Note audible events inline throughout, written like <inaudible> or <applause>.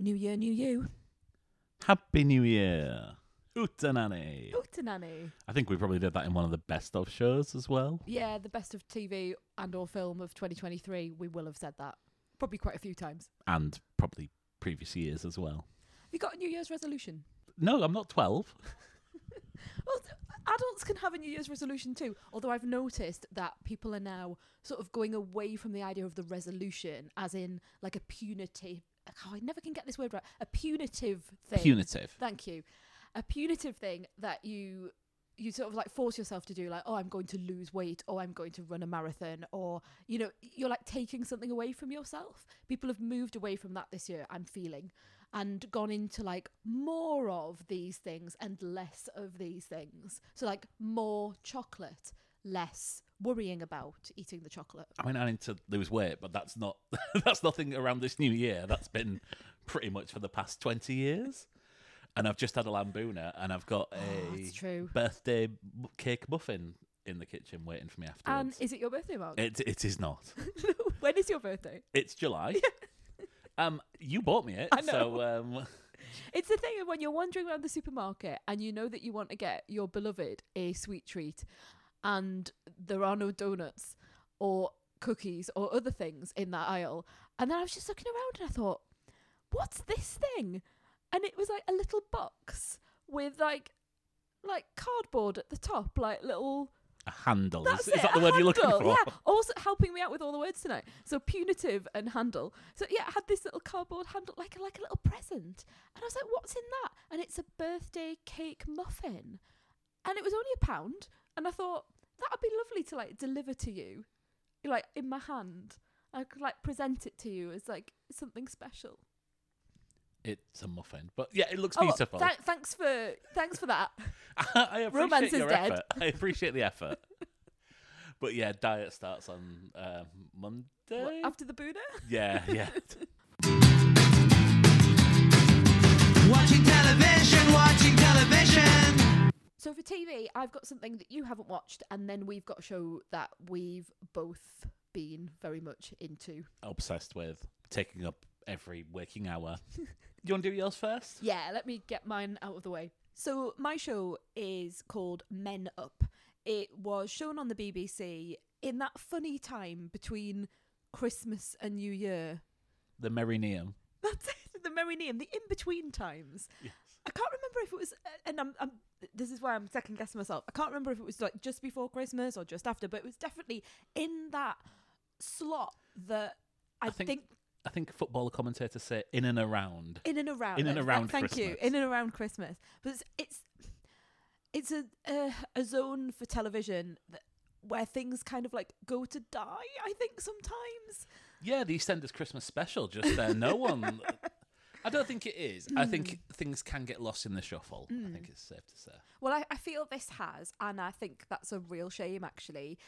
New Year, New You. Happy New Year. Hootenanny. Hootenanny. I think we probably did that in one of the best of shows as well. Yeah, the best of TV and or film of 2023. We will have said that probably quite a few times. And probably previous years as well. Have you got a New Year's resolution? No, I'm not 12. <laughs> Well, adults can have a New Year's resolution too. Although I've noticed that people are now sort of going away from the idea of the resolution, as in like a punitive. Oh, I never can get this word right. A punitive thing. Punitive. Thank you. A punitive thing that you you sort of like force yourself to do like oh i'm going to lose weight or i'm going to run a marathon or you know you're like taking something away from yourself people have moved away from that this year i'm feeling and gone into like more of these things and less of these things so like more chocolate less worrying about eating the chocolate I mean, I need to lose weight, but that's not <laughs> that's nothing around this new year. That's been pretty much for the past 20 years. And I've just had a lambuna and I've got Oh, a true. birthday m- cake muffin in the kitchen waiting for me afterwards. and is it your birthday mark it, it is not. <laughs> when is your birthday It's July. <laughs> um, you bought me it, I know. so um, It's the thing of when you're wandering around the supermarket and you know that you want to get your beloved a sweet treat and there are no donuts or cookies or other things in that aisle. And then I was just looking around and I thought, what's this thing? And it was like a little box with like like cardboard at the top, like little a handle. that's Is, is it, that the word you're looking handle, for? Yeah, also helping me out with all the words tonight. So punitive and handle. So yeah, I had this little cardboard handle, like a, like a little present, and I was like, "What's in that?" And it's a birthday cake muffin, and it was only a pound. And I thought that'd be lovely to like deliver to you, like in my hand. I could like present it to you as like something special. It's a muffin, but yeah, it looks Oh, beautiful. tha- thanks for thanks for that. <laughs> I appreciate Romance is your dead. effort. I appreciate the effort. but yeah, diet starts on uh, Monday. What, after the Buddha. yeah, yeah. <laughs> Watching television, watching television. So for TV, I've got something that you haven't watched, and then we've got a show that we've both been very much into. Obsessed with taking up every waking hour. Do <laughs> you want to do yours first? Yeah, let me get mine out of the way. So my show is called Men Up. It was shown on the BBC in that funny time between Christmas and New Year. The Merineum. That's it, the Merineum, the in between times. Yes. I can't remember if it was, uh, and I'm, I'm, this is why I'm second guessing myself. I can't remember if it was like just before Christmas or just after, but it was definitely in that slot that I, I think- think, I think footballer commentators say in and around. in and around, in and around Thank you, in and around Christmas. But it's it's, it's a uh, a zone for television that, where things kind of like go to die. I think sometimes. Yeah, the EastEnders Christmas special. Just there, no one. <laughs> I don't think it is. I think Hmm. things can get lost in the shuffle. I think it's safe to say. Well, I, I feel this has, and I think that's a real shame, actually.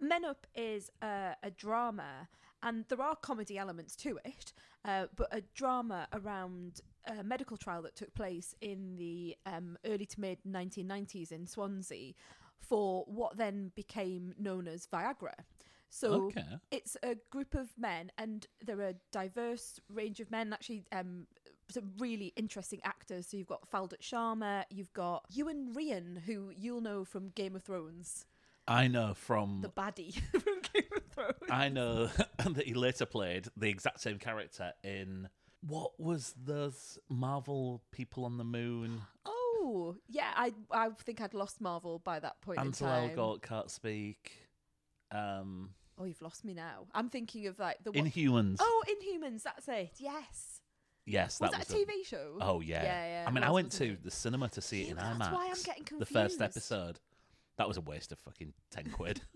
Men Up is a, a drama, and there are comedy elements to it, uh, but a drama around a medical trial that took place in the um, early to mid 1990s in Swansea for what then became known as Viagra. So Okay. it's a group of men, and there are a diverse range of men. Actually, um, some really interesting actors. So you've got Phaldut Sharma, you've got Iwan Rheon, who you'll know from Game of Thrones, I know from the baddie <laughs> from Game of Thrones. I know <laughs> that he later played the exact same character in what was those Marvel people on the moon? Oh, yeah, I I think I'd lost Marvel by that point Ansel time. Elgort can't speak. Um, Oh, you've lost me now. I'm thinking of like the one- Inhumans. Oh, Inhumans. That's it. Yes. yes, Was that that, was a a- TV show? Oh yeah. Yeah, yeah, I mean, I went to it? the cinema to see it in Yeah, IMAX. that's why I'm getting confused. The first episode. That was a waste of fucking ten quid. <laughs>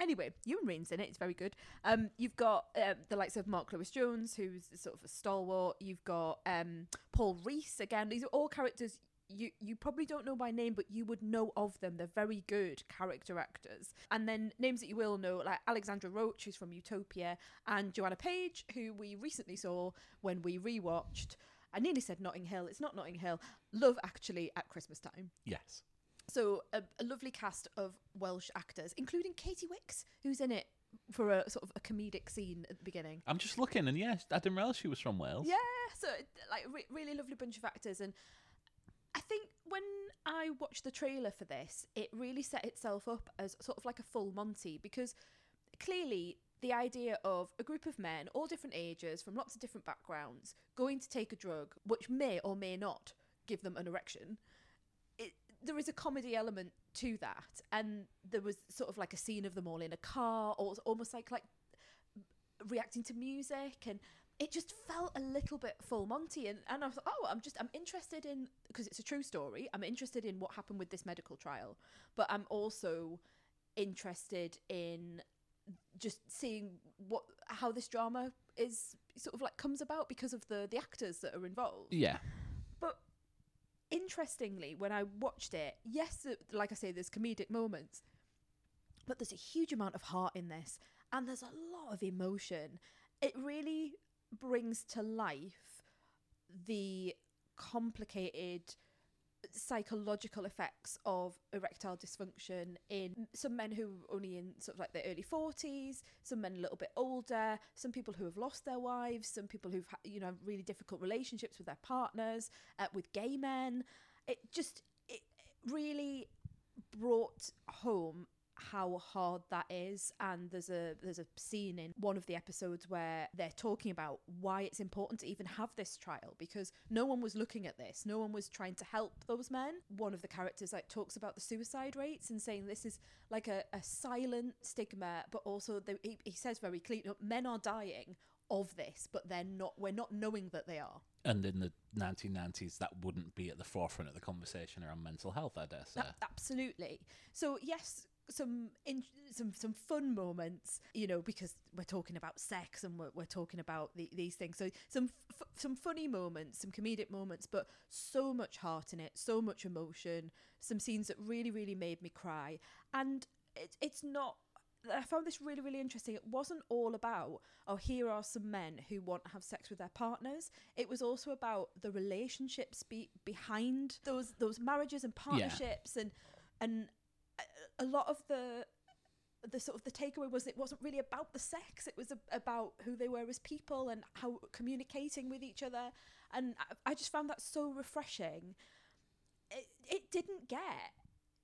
Anyway, Iwan Rheon's in it. It's very good. Um, you've got um, the likes of Mark Lewis Jones, who's sort of a stalwart. You've got um, Paul Rhys again. These are all characters you you probably don't know by name, but you would know of them. They're very good character actors. And then names that you will know, like Alexandra Roach, who's from Utopia, and Joanna Page, who we recently saw when we rewatched. I nearly said Notting Hill. It's not Notting Hill. Love Actually at Christmas time. yes. So a, a lovely cast of Welsh actors, including Katy Wix, who's in it for a sort of a comedic scene at the beginning. I'm just looking, and yes, I didn't realise she was from Wales. Yeah, so like re- really lovely bunch of actors, and I think when I watched the trailer for this, it really set itself up as sort of like a full Monty because clearly the idea of a group of men, all different ages, from lots of different backgrounds, going to take a drug which may or may not give them an erection. It, there is a comedy element to that, and there was sort of like a scene of them all in a car, or almost like like reacting to music and it just felt a little bit full monty and, and i was oh i'm just i'm interested in because it's a true story i'm interested in what happened with this medical trial but i'm also interested in just seeing what how this drama is sort of like comes about because of the the actors that are involved Yeah. but interestingly, when I watched it, yes, like I say, there's comedic moments, but there's a huge amount of heart in this, and there's a lot of emotion. It really brings to life the complicated psychological effects of erectile dysfunction in some men who are only in sort of like their early 40s some men a little bit older some people who have lost their wives some people who've you know really difficult relationships with their partners uh, with gay men. It just it really brought home how hard that is and there's a there's a scene in one of the episodes where they're talking about why it's important to even have this trial because no one was looking at this no one was trying to help those men one of the characters like talks about the suicide rates and saying this is like a, a silent stigma but also the, he, he says very clearly men are dying of this but they're not we're not knowing that they are And in the 1990s, that wouldn't be at the forefront of the conversation around mental health, I dare say. A- absolutely. So yes, some in, some some fun moments, you know, because we're talking about sex and we're, we're talking about the, these things. So some f- some funny moments, some comedic moments, but so much heart in it, so much emotion. Some scenes that really really made me cry, and it, it's not. I found this really, really interesting. It wasn't all about, oh, here are some men who want to have sex with their partners. It was also about the relationships be- behind those those marriages and partnerships, and and a, lot of the the sort of the takeaway was it wasn't really about the sex. It was a- about who they were as people and how communicating with each other. And I, I just found that so refreshing. It it didn't get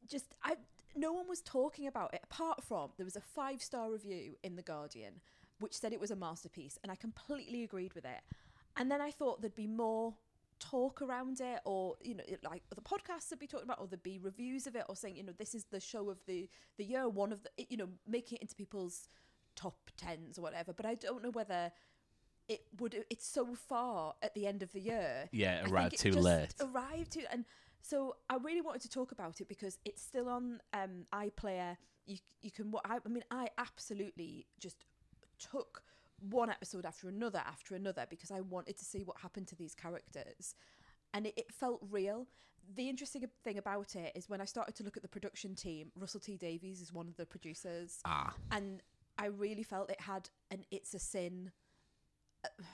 just I no one was talking about it apart from there was a five star review in the Guardian which said it was a masterpiece and I completely agreed with it. And then I thought there'd be more talk around it or you know it- like the podcasts would be talking about or there'd be reviews of it or saying you know this is the show of the the year one of the you know making it into people's top 10s or whatever but I don't know whether it would it's so far at the end of the year Yeah, it I think arrived too late. Arrived too, and so I really wanted to talk about it because it's still on um, iPlayer. You you can. I, I mean, I absolutely just took one episode after another after another because I wanted to see what happened to these characters, and it, it felt real. The interesting thing about it is when I started to look at the production team, Russell T Davies is one of the producers Ah. and I really felt it had an it's a sin. <sighs>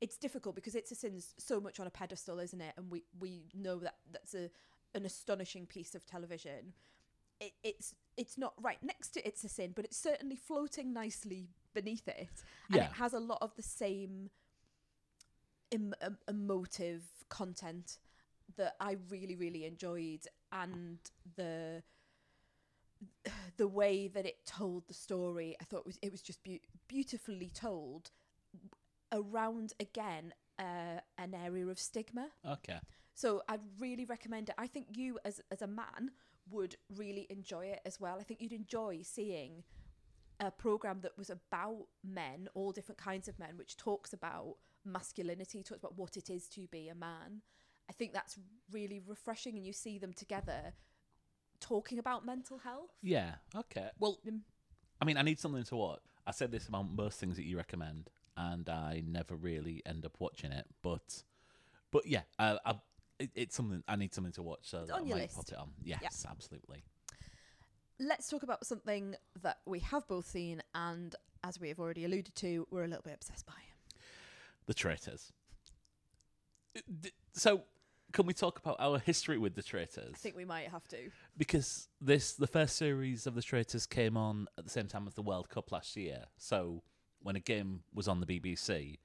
It's difficult because it's a sin's so much on a pedestal, isn't it? And we we know that that's a an astonishing piece of television. It, it's it's not right next to it's a sin, but it's certainly floating nicely beneath it, and Yeah. it has a lot of the same em- em- emotive content that I really really enjoyed, and the the way that it told the story, I thought it was it was just beau- beautifully told around again uh, an area of stigma. Okay. So I'd really recommend it. I think you as as a man would really enjoy it as well. I think you'd enjoy seeing a program that was about men, all different kinds of men, which talks about masculinity, talks about what it is to be a man. I think that's really refreshing, and you see them together talking about mental health. Yeah. Okay. Well, Mm. I mean, I need something to watch. I said this about most things that you recommend, and I never really end up watching it. But, but yeah, I, I, it, it's something I need something to watch. So that on I your might list. pop it on. Yes, absolutely. Let's talk about something that we have both seen and as we have already alluded to we're a little bit obsessed by The Traitors. So, can we talk about our history with the traitors? I think we might have to. because this the first series of the traitors came on at the same time as the World Cup last year. So when a game was on the BBC,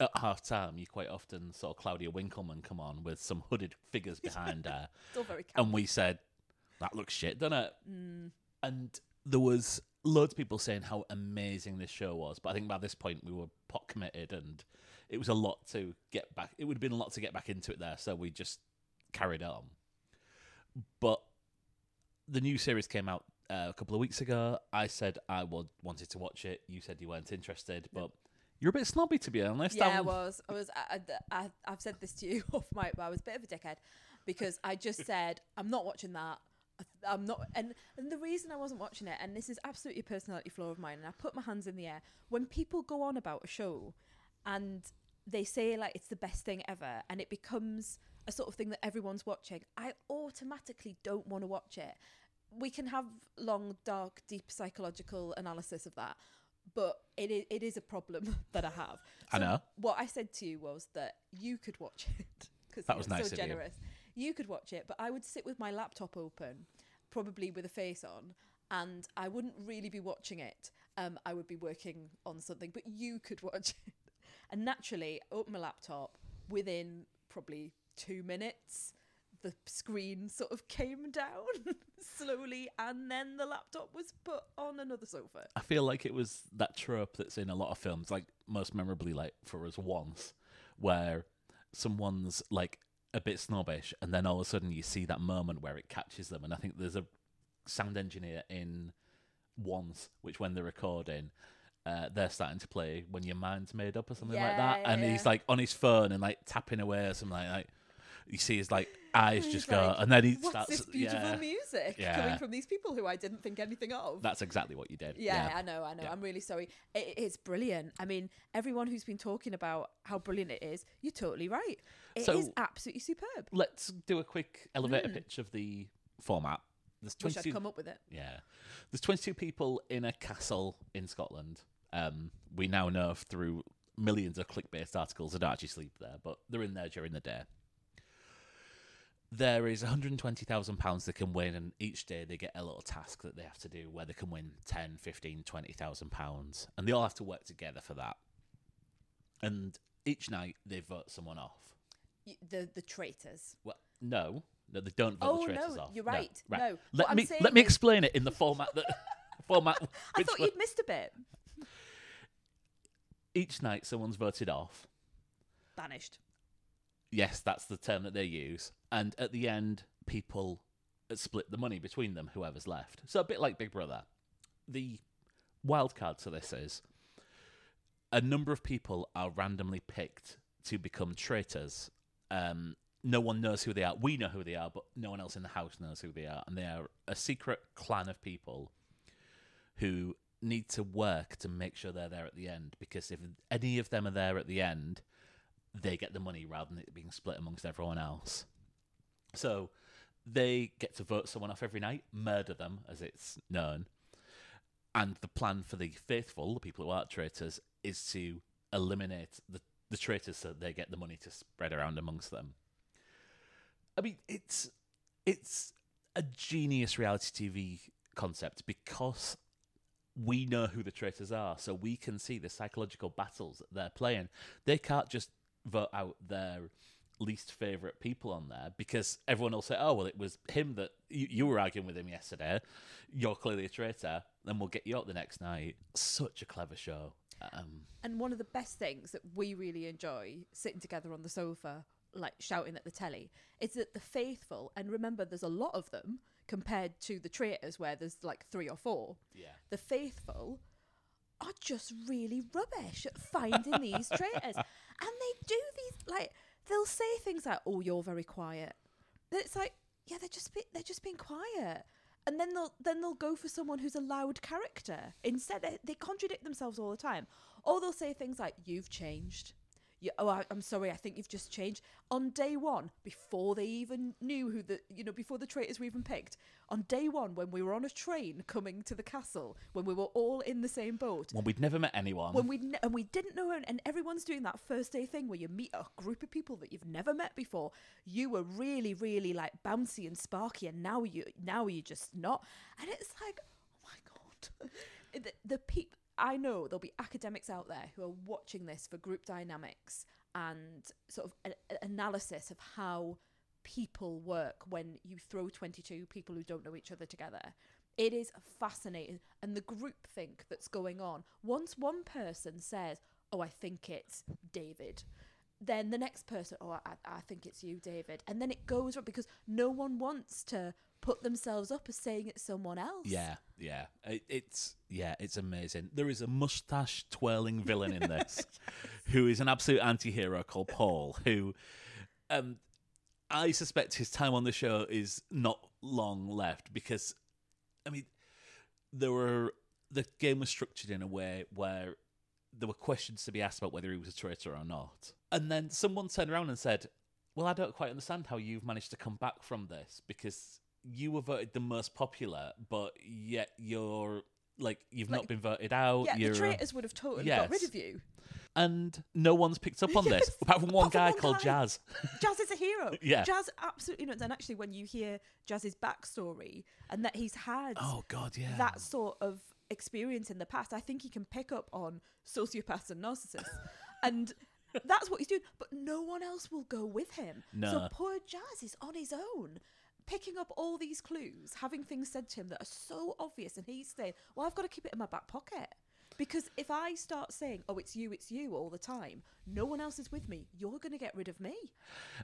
at half time you quite often saw Claudia Winkleman come on with some hooded figures <laughs> behind her. It's all very and we said that looks shit, doesn't it? Mm. And there was loads of people saying how amazing this show was, but I think by this point we were pot committed, and it was a lot to get back. It would have been a lot to get back into it there, so we just carried on. But the new series came out uh, a couple of weeks ago. I said I would wanted to watch it. You said you weren't interested, but you're a bit snobby to be honest. Yeah, I I'm- was. I was. I, I, I, I've said this to you <laughs> off mic, but I was a bit of a dickhead because I just <laughs> said I'm not watching that. I'm not, and and the reason I wasn't watching it, and this is absolutely a personality flaw of mine, and I put my hands in the air when people go on about a show, and they say like it's the best thing ever, and it becomes a sort of thing that everyone's watching. I automatically don't want to watch it. We can have long, dark, deep psychological analysis of that, but it is, it is a problem <laughs> that I have. I know. What I said to you was that you could watch it because That was so nice of generous. You. Could watch it, but I would sit with my laptop open, probably with a face on, and I wouldn't really be watching it. Um, I would be working on something, but you could <laughs> watch it. And naturally, open my laptop within probably two minutes. The screen sort of came <laughs> down slowly, and then the laptop was put on another sofa. I feel like it was that trope that's in a lot of films, like most memorably, like for us once, where someone's like a bit snobbish, and then all of a sudden you see that moment where it catches them. And I think there's a sound engineer in once, which when they're recording, uh, they're starting to play "When Your Mind's Made Up" or something like that, and yeah. he's like on his phone and like tapping away or something like. like you see his like <laughs> eyes He's just go, and then he What's starts. this beautiful yeah, music Yeah. coming from these people who I didn't think anything of? that's exactly what you did. yeah, I know, I know. Yeah. I'm really sorry. It, it's brilliant. I mean, everyone who's been talking about how brilliant it is, you're totally right. It is So- absolutely superb. let's do a quick elevator pitch of the format. There's Wish 22, I'd come up with it. yeah, there's 22 people in a castle in Scotland. Um, we now know through millions of click-based articles that don't actually sleep there, but they're in there during the day. There is 120,000 pounds they can win, and each day they get a little task that they have to do where they can win 10, 15, 20,000 pounds, and they all have to work together for that. And each night they vote someone off. The the traitors. Well, no, no, they don't vote Oh, the traitors no, off. you're right. No. Let What I'm me let me explain it in the format that <laughs> format. I thought you'd missed a bit. each night someone's voted off. Banished. Yes, that's the term that they use. And at the end, people split the money between them, whoever's left. So a bit like Big Brother. The wild card to this is a number of people are randomly picked to become traitors. Um, no one knows who they are. We know who they are, but no one else in the house knows who they are. And they are a secret clan of people who need to work to make sure they're there at the end. Because if any of them are there at the end, they get the money rather than it being split amongst everyone else. So they get to vote someone off every night, murder them, as it's known. And the plan for the faithful, the people who aren't traitors, is to eliminate the, the traitors so they get the money to spread around amongst them. I mean, it's it's a genius reality TV concept because we know who the traitors are, so we can see the psychological battles that they're playing. They can't just vote out their least favorite people on there because everyone will say, "Oh, well, it was him that you, you were arguing with him yesterday. You're clearly a traitor. Then we'll get you out the next night." Such a clever show. Um, And one of the best things that we really enjoy sitting together on the sofa, like shouting at the telly, is that the faithful, and remember there's a lot of them compared to the traitors where there's like three or four. Yeah. The faithful are just really rubbish at finding <laughs> these traitors. And they do these like they'll say things like, "Oh, you're very quiet." Then It's like, yeah, they're just be- they're just being quiet. And then they'll then they'll go for someone who's a loud character. Instead, they, they contradict themselves all the time. Or they'll say things like, "You've changed. You, oh, I, I'm sorry, I think you've just changed. On day one, before they even knew who the, you know, before the traitors were even picked, on day one, when we were on a train coming to the castle, when we were all in the same boat, Well, we'd never met anyone. when we ne- and we didn't know, and, and everyone's doing that first day thing where you meet a group of people that you've never met before. You were really, really like bouncy and sparky, and now you now you're just not. And it's like, oh my god, <laughs> the, the people. I know there'll be academics out there who are watching this for group dynamics and sort of a- a- analysis of how people work when you throw 22 people who don't know each other together. It is fascinating. And the group think that's going on, once one person says, Oh, I think it's David, then the next person, Oh, I, I think it's you, David. And then it goes on because no one wants to put themselves up as saying it's someone else. Yeah, yeah. It, it's yeah, it's amazing. There is a mustache twirling villain in this <laughs> who is an absolute anti-hero called Paul, who um I suspect his time on the show is not long left because I mean there were the game was structured in a way where there were questions to be asked about whether he was a traitor or not. And then someone turned around and said, Well, I don't quite understand how you've managed to come back from this because you were voted the most popular, but yet you're like you've not been voted out. Yeah, you're the traitors would have totally got rid of you. and no one's picked up on this <laughs> apart from one Apart from guy one called guy. Jazz. <laughs> Jazz is a hero. <laughs> Yeah. Jazz absolutely knows. And actually, when you hear Jazz's backstory and that he's had Oh God, yeah. that sort of experience in the past, I think he can pick up on sociopaths and narcissists. and that's what he's doing. But no one else will go with him. So poor Jazz is on his own. Picking up all these clues, having things said to him that are so obvious, and he's saying, Well, I've got to keep it in my back pocket. Because if I start saying, Oh, it's you, it's you all the time, no one else is with me, you're going to get rid of me.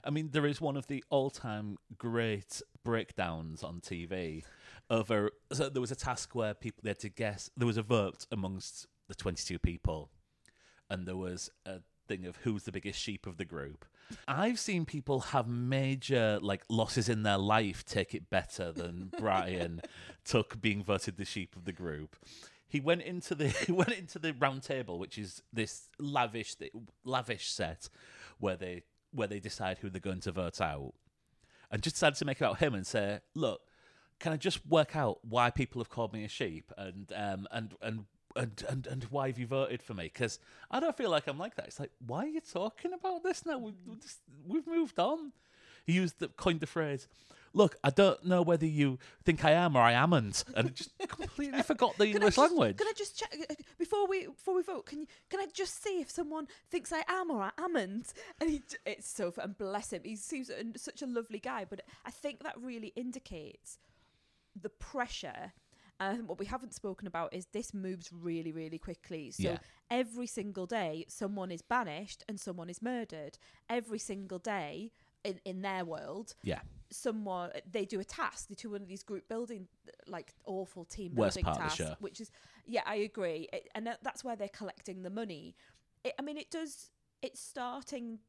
I mean, there is one of the all-time great breakdowns on TV over. So there was a task where people they had to guess. There was a vote amongst the twenty-two people, and there was a thing of who's the biggest sheep of the group. I've seen people have major like losses in their life take it better than <laughs> Brian took being voted the sheep of the group. He went into the <laughs> he went into the round table, which is this lavish lavish set where they where they decide who they're going to vote out, and just decided to make it about him and say, "Look, can I just work out why people have called me a sheep and um and and." And, and and why have you voted for me? Because I don't feel like I'm like that. It's like, why are you talking about this now? We've, we've just- we've moved on. He used the coined the phrase, "Look, I don't know whether you think I am or I amn't," and just <laughs> completely forgot the Can English just- language. Can I just check uh, before we before we vote? Can you can I just see if someone thinks I am or I amn't? <laughs> And he, it's so and bless him. He seems such a lovely guy, but I think that really indicates the pressure. And what we haven't spoken about is this moves really, really quickly. So Yeah. every single day, someone is banished and someone is murdered. Every single day in, in their world, yeah, someone they do a task they do one of these group building like awful team Worst building part of the tasks which is yeah i agree it, and that's where they're collecting the money it, i mean it does it's starting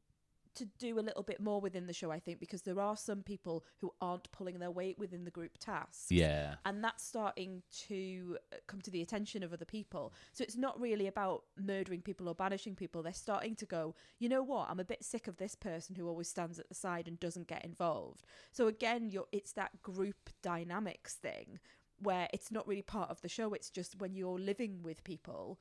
to do a little bit more within the show i think because there are some people who aren't pulling their weight within the group tasks yeah, and that's starting to uh, come to the attention of other people. So it's not really about murdering people or banishing people. They're starting to go, you know what? I'm a bit sick of this person who always stands at the side and doesn't get involved. So again, you're it's that group dynamics thing where it's not really part of the show. It's just when you're living with people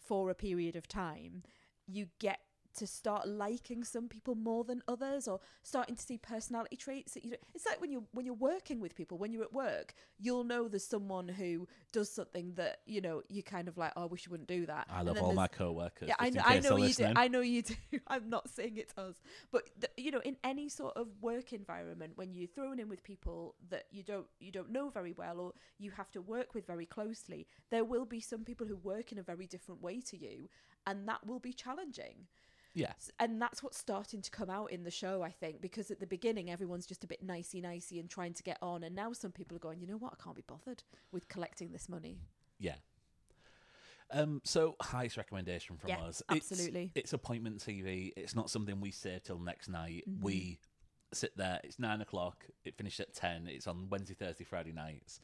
for a period of time, you get to start liking some people more than others or starting to see personality traits that you don't, it's like when you're when you're working with people when you're at work you'll know there's someone who does something that you know you kind of like oh I wish you wouldn't do that I love all my co-workers. yeah, I know, I know you do. I know you do. I'm not saying it's us, but th- you know, in any sort of work environment, when you're thrown in with people that you don't you don't know very well, or you have to work with very closely, there will be some people who work in a very different way to you, and that will be challenging. Yeah, And that's what's starting to come out in the show, I think, because at the beginning everyone's just a bit nicey nicey and trying to get on, and now some people are going, you know what, I can't be bothered with collecting this money. yeah. Um, so highest recommendation from Yeah, us. It's- absolutely. It's, appointment TV. It's not something we save till next night. Mm-hmm. We sit there. It's nine o'clock. It finished at ten. It's on Wednesday, Thursday, Friday nights.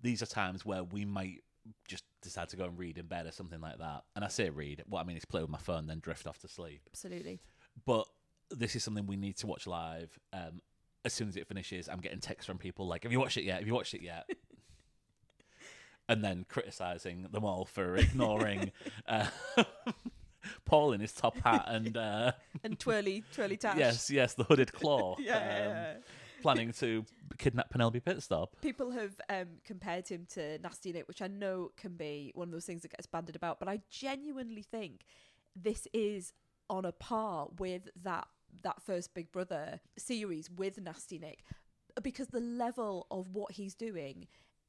These are times where we might just decide to go and read in bed or something like that. And I say read. What I mean is play with my phone, then drift off to sleep. Absolutely. but this is something we need to watch live. Um, as soon as it finishes, I'm getting texts from people like, "Have you watched it yet? Have you watched it yet?" <laughs> and then criticizing them all for ignoring <laughs> uh, <laughs> Paul in his top hat and uh, and twirly, twirly tash. yes, yes, the hooded claw, Yeah, yeah, um, yeah. Planning to kidnap Penelope Pitstop. People have um, compared him to Nasty Nick, which I know can be one of those things that gets banded about, but I genuinely think this is on a par with that that first Big Brother series with Nasty Nick, because the level of what he's doing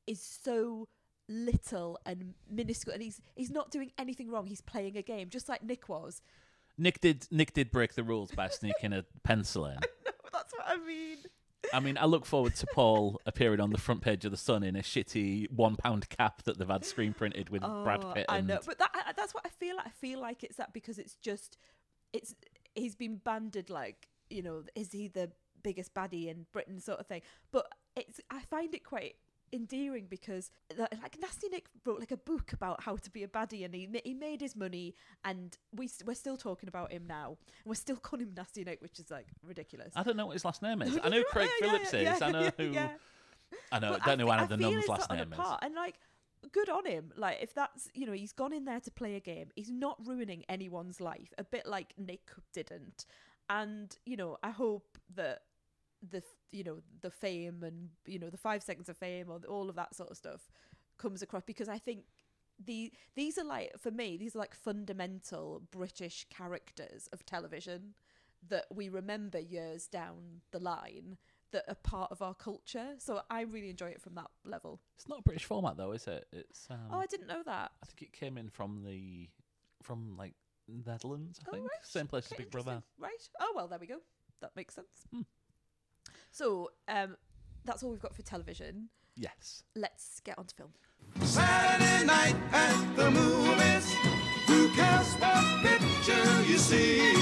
is so little and minuscule, and he's he's not doing anything wrong. He's playing a game, just like Nick was. Nick did Nick did break the rules by sneaking a pencil in. <laughs> I know, That's what I mean. I mean, I look forward to Paul appearing on the front page of the Sun in a shitty one pound cap that they've had screen printed with oh, Brad Oh, Pitt. I And know, but that that's what I feel. like. I feel like it's that because it's just it's he's been banded like you know is he the biggest baddie in Britain sort of thing. But it's I find it quite endearing because like Nasty Nick wrote like a book about how to be a baddie and he he made his money and we we're still talking about him now and we're still calling him Nasty Nick which is like ridiculous. I don't know what his last name is. <laughs> I know Craig yeah, yeah, Phillips yeah, is. I know yeah, who. yeah. I know. But don't know fe- what Anna the Nun's last name is. And like, good on him. Like, if that's you know, he's gone in there to play a game. He's not ruining anyone's life. A bit like Nick didn't. And you know, I hope that the you know the fame and you know the five seconds of fame or all of that sort of stuff comes across because I think the these are like for me these are like fundamental British characters of television that we remember years down the line that are part of our culture. So I really enjoy it from that level. It's not a British format though, is it? It's. Um, oh, I didn't know that. I think it came in from the from like Netherlands. I Oh, think right. same place as Big Brother. Right. Oh well, there we go. That makes sense. Hmm. So um, that's all we've got for television. Yes. Let's get on to film. Saturday night at the movies. Who cares what picture you see?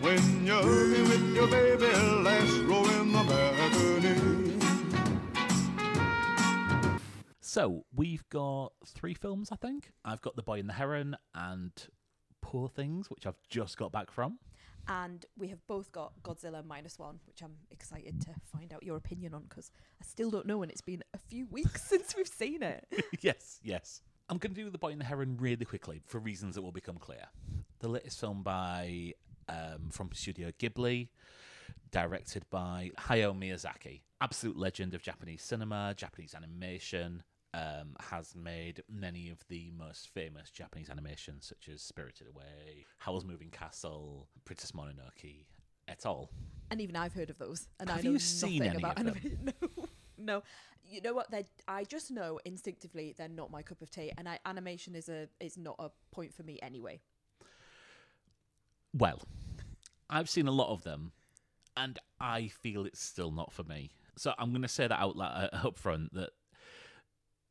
When you're hugging with your baby, last row in the balcony. So we've got three films, I think. I've got The Boy and the Heron and Poor Things, which I've just got back from. And we have both got Godzilla minus one, which I'm excited to find out your opinion on because I still don't know, and it's been a few <laughs> weeks since we've seen it. <laughs> yes, yes. I'm going to do The Boy and the Heron really quickly for reasons that will become clear. The latest film by um, from Studio Ghibli, directed by Hayao Miyazaki, absolute legend of Japanese cinema, Japanese animation. Um, has made many of the most famous Japanese animations, such as Spirited Away, Howl's Moving Castle, Princess Mononoke, et al. And even I've heard of those, and Have I know you seen nothing any about of them? anime. <laughs> No, no. You know what? They're, I just know instinctively they're not my cup of tea, and I, animation is a is not a point for me anyway. Well, I've seen a lot of them, and I feel it's still not for me. So I'm going to say that out loud, uh, up front that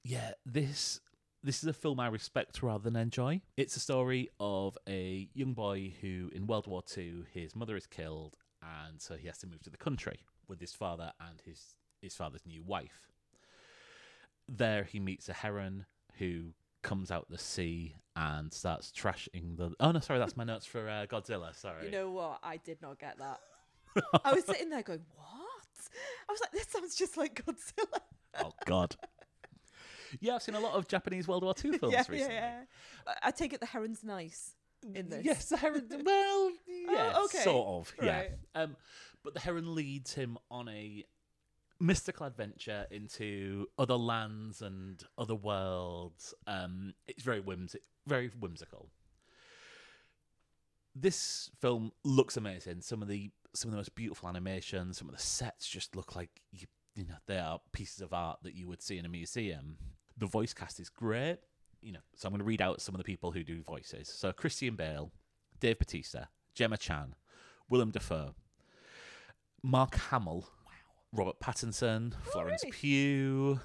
yeah, this this is a film I respect rather than enjoy. It's a story of a young boy who, in World War II, his mother is killed, and so he has to move to the country with his father and his his father's new wife. There, he meets a heron who comes out the sea and starts trashing the. Oh no, sorry, that's my notes for uh, Godzilla. Sorry. You know what? I did not get that. <laughs> I was sitting there going, "What?" I was like, "This sounds just like Godzilla." oh God. <laughs> Yeah, I've seen a lot of Japanese World War II <laughs> films yeah, recently. yeah, yeah. I- take it the heron's nice in this. Yes, the heron. <laughs> Well, yeah, Oh, okay. sort of. Yeah. Right. Um, but the heron leads him on a mystical adventure into other lands and other worlds. Um, it's very whimsi- very whimsical. This film looks amazing. Some of the some of the most beautiful animations. Some of the sets just look like you, you know they are pieces of art that you would see in a museum. The voice cast is great. You know, so I'm going to read out some of the people who do voices. So Christian Bale, Dave Bautista, Gemma Chan, Willem Dafoe, Mark Hamill, Robert Pattinson, oh, Florence really? Pugh,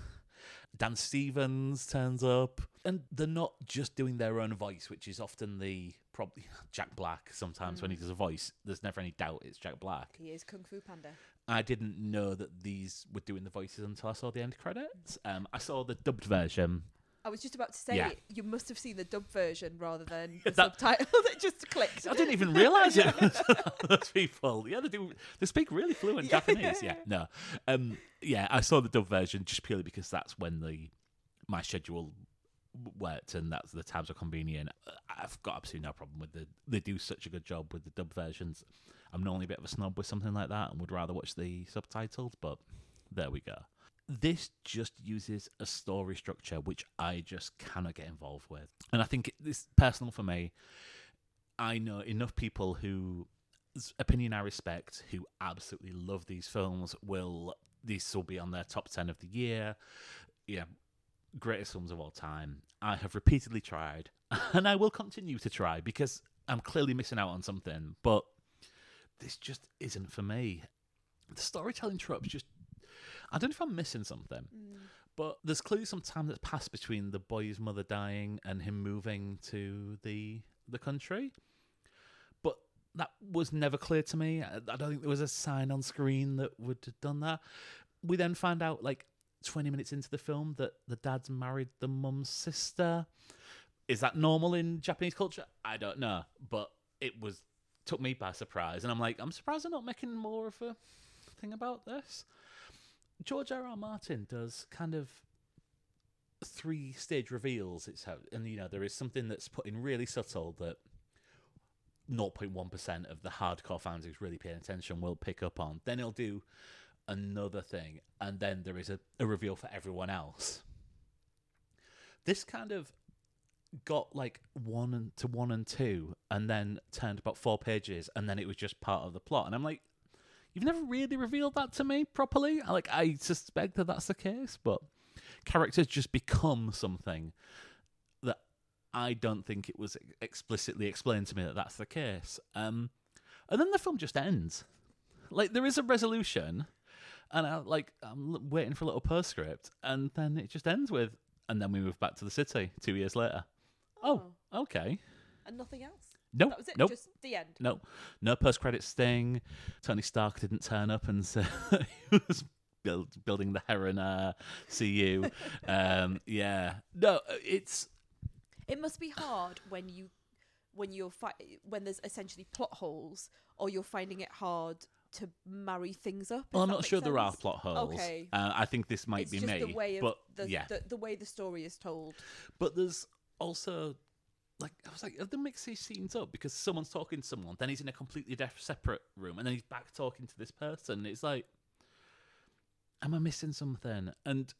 Dan Stevens turns up, and they're not just doing their own voice, which is often the probably <laughs> Jack Black. Sometimes when he mm. does a voice, there's never any doubt it's Jack Black. He is Kung Fu Panda. I didn't know that these were doing the voices until I saw the end credits. Um, I saw the dubbed version, I was just about to say Yeah. you must have seen the dub version rather than <laughs> the That- subtitle <laughs> that just clicked. I didn't even realise it. <laughs> Those people, yeah, they do. They speak really fluent Yeah. Japanese. Yeah, no, um, yeah, I saw the dub version just purely because that's when the my schedule worked and that's the times are convenient. I've got absolutely no problem with the. They do such a good job with the dub versions. I'm normally a bit of a snob with something like that and would rather watch the subtitles, but there we go. This just uses a story structure which I just cannot get involved with, and I think it- this personal for me. I know enough people who opinion I respect who absolutely love these films will these will be on their top 10 of the year yeah greatest films of all time I have repeatedly tried <laughs> and I will continue to try because I'm clearly missing out on something but this just isn't for me the storytelling tropes just I don't know if I'm missing something mm. but there's clearly some time that's passed between the boy's mother dying and him moving to the the country but that was never clear to me. I I don't think there was a sign on screen that would have done that. We then find out, like, 20 minutes into the film, that the dad's married the mum's sister. Is that normal in Japanese culture? I don't know, but it was took me by surprise, and I'm like, I'm surprised they're not making more of a thing about this. George R. R. Martin does kind of three stage reveals. It's how, and you know, there is something that's put in really subtle that 0.1% of the hardcore fans who's really paying attention will pick up on. Then he'll do another thing, and then there is a, a reveal for everyone else. This kind of got like one and to one and two, and then turned about four pages, and then it was just part of the plot. And I'm like, you've never really revealed that to me properly. Like I suspect that that's the case, but characters just become something that I don't think it was explicitly explained to me that that's the case. Um, and then the film just ends. Like there is a resolution, and I like I'm waiting for a little postscript, and then it just ends with, and then we move back to the city two years later. Oh, okay. and nothing else. No, That was it. nope. Just the end. No, no post credit sting. Tony Stark didn't turn up and <laughs> say he was build, building the Heron uh, CU. <laughs> um, yeah, no, it's It must be hard when you when you're fi- when there's essentially plot holes or you're finding it hard to marry things up. Well, I'm not sure there are plot holes. Okay. Uh, I think this might it's be just me, the way of but the, yeah, the the way the story is told. but there's also like I was like, have they mixed these scenes up because someone's talking to someone, then he's in a completely separate room, and then he's back talking to this person. It's like, am I missing something? And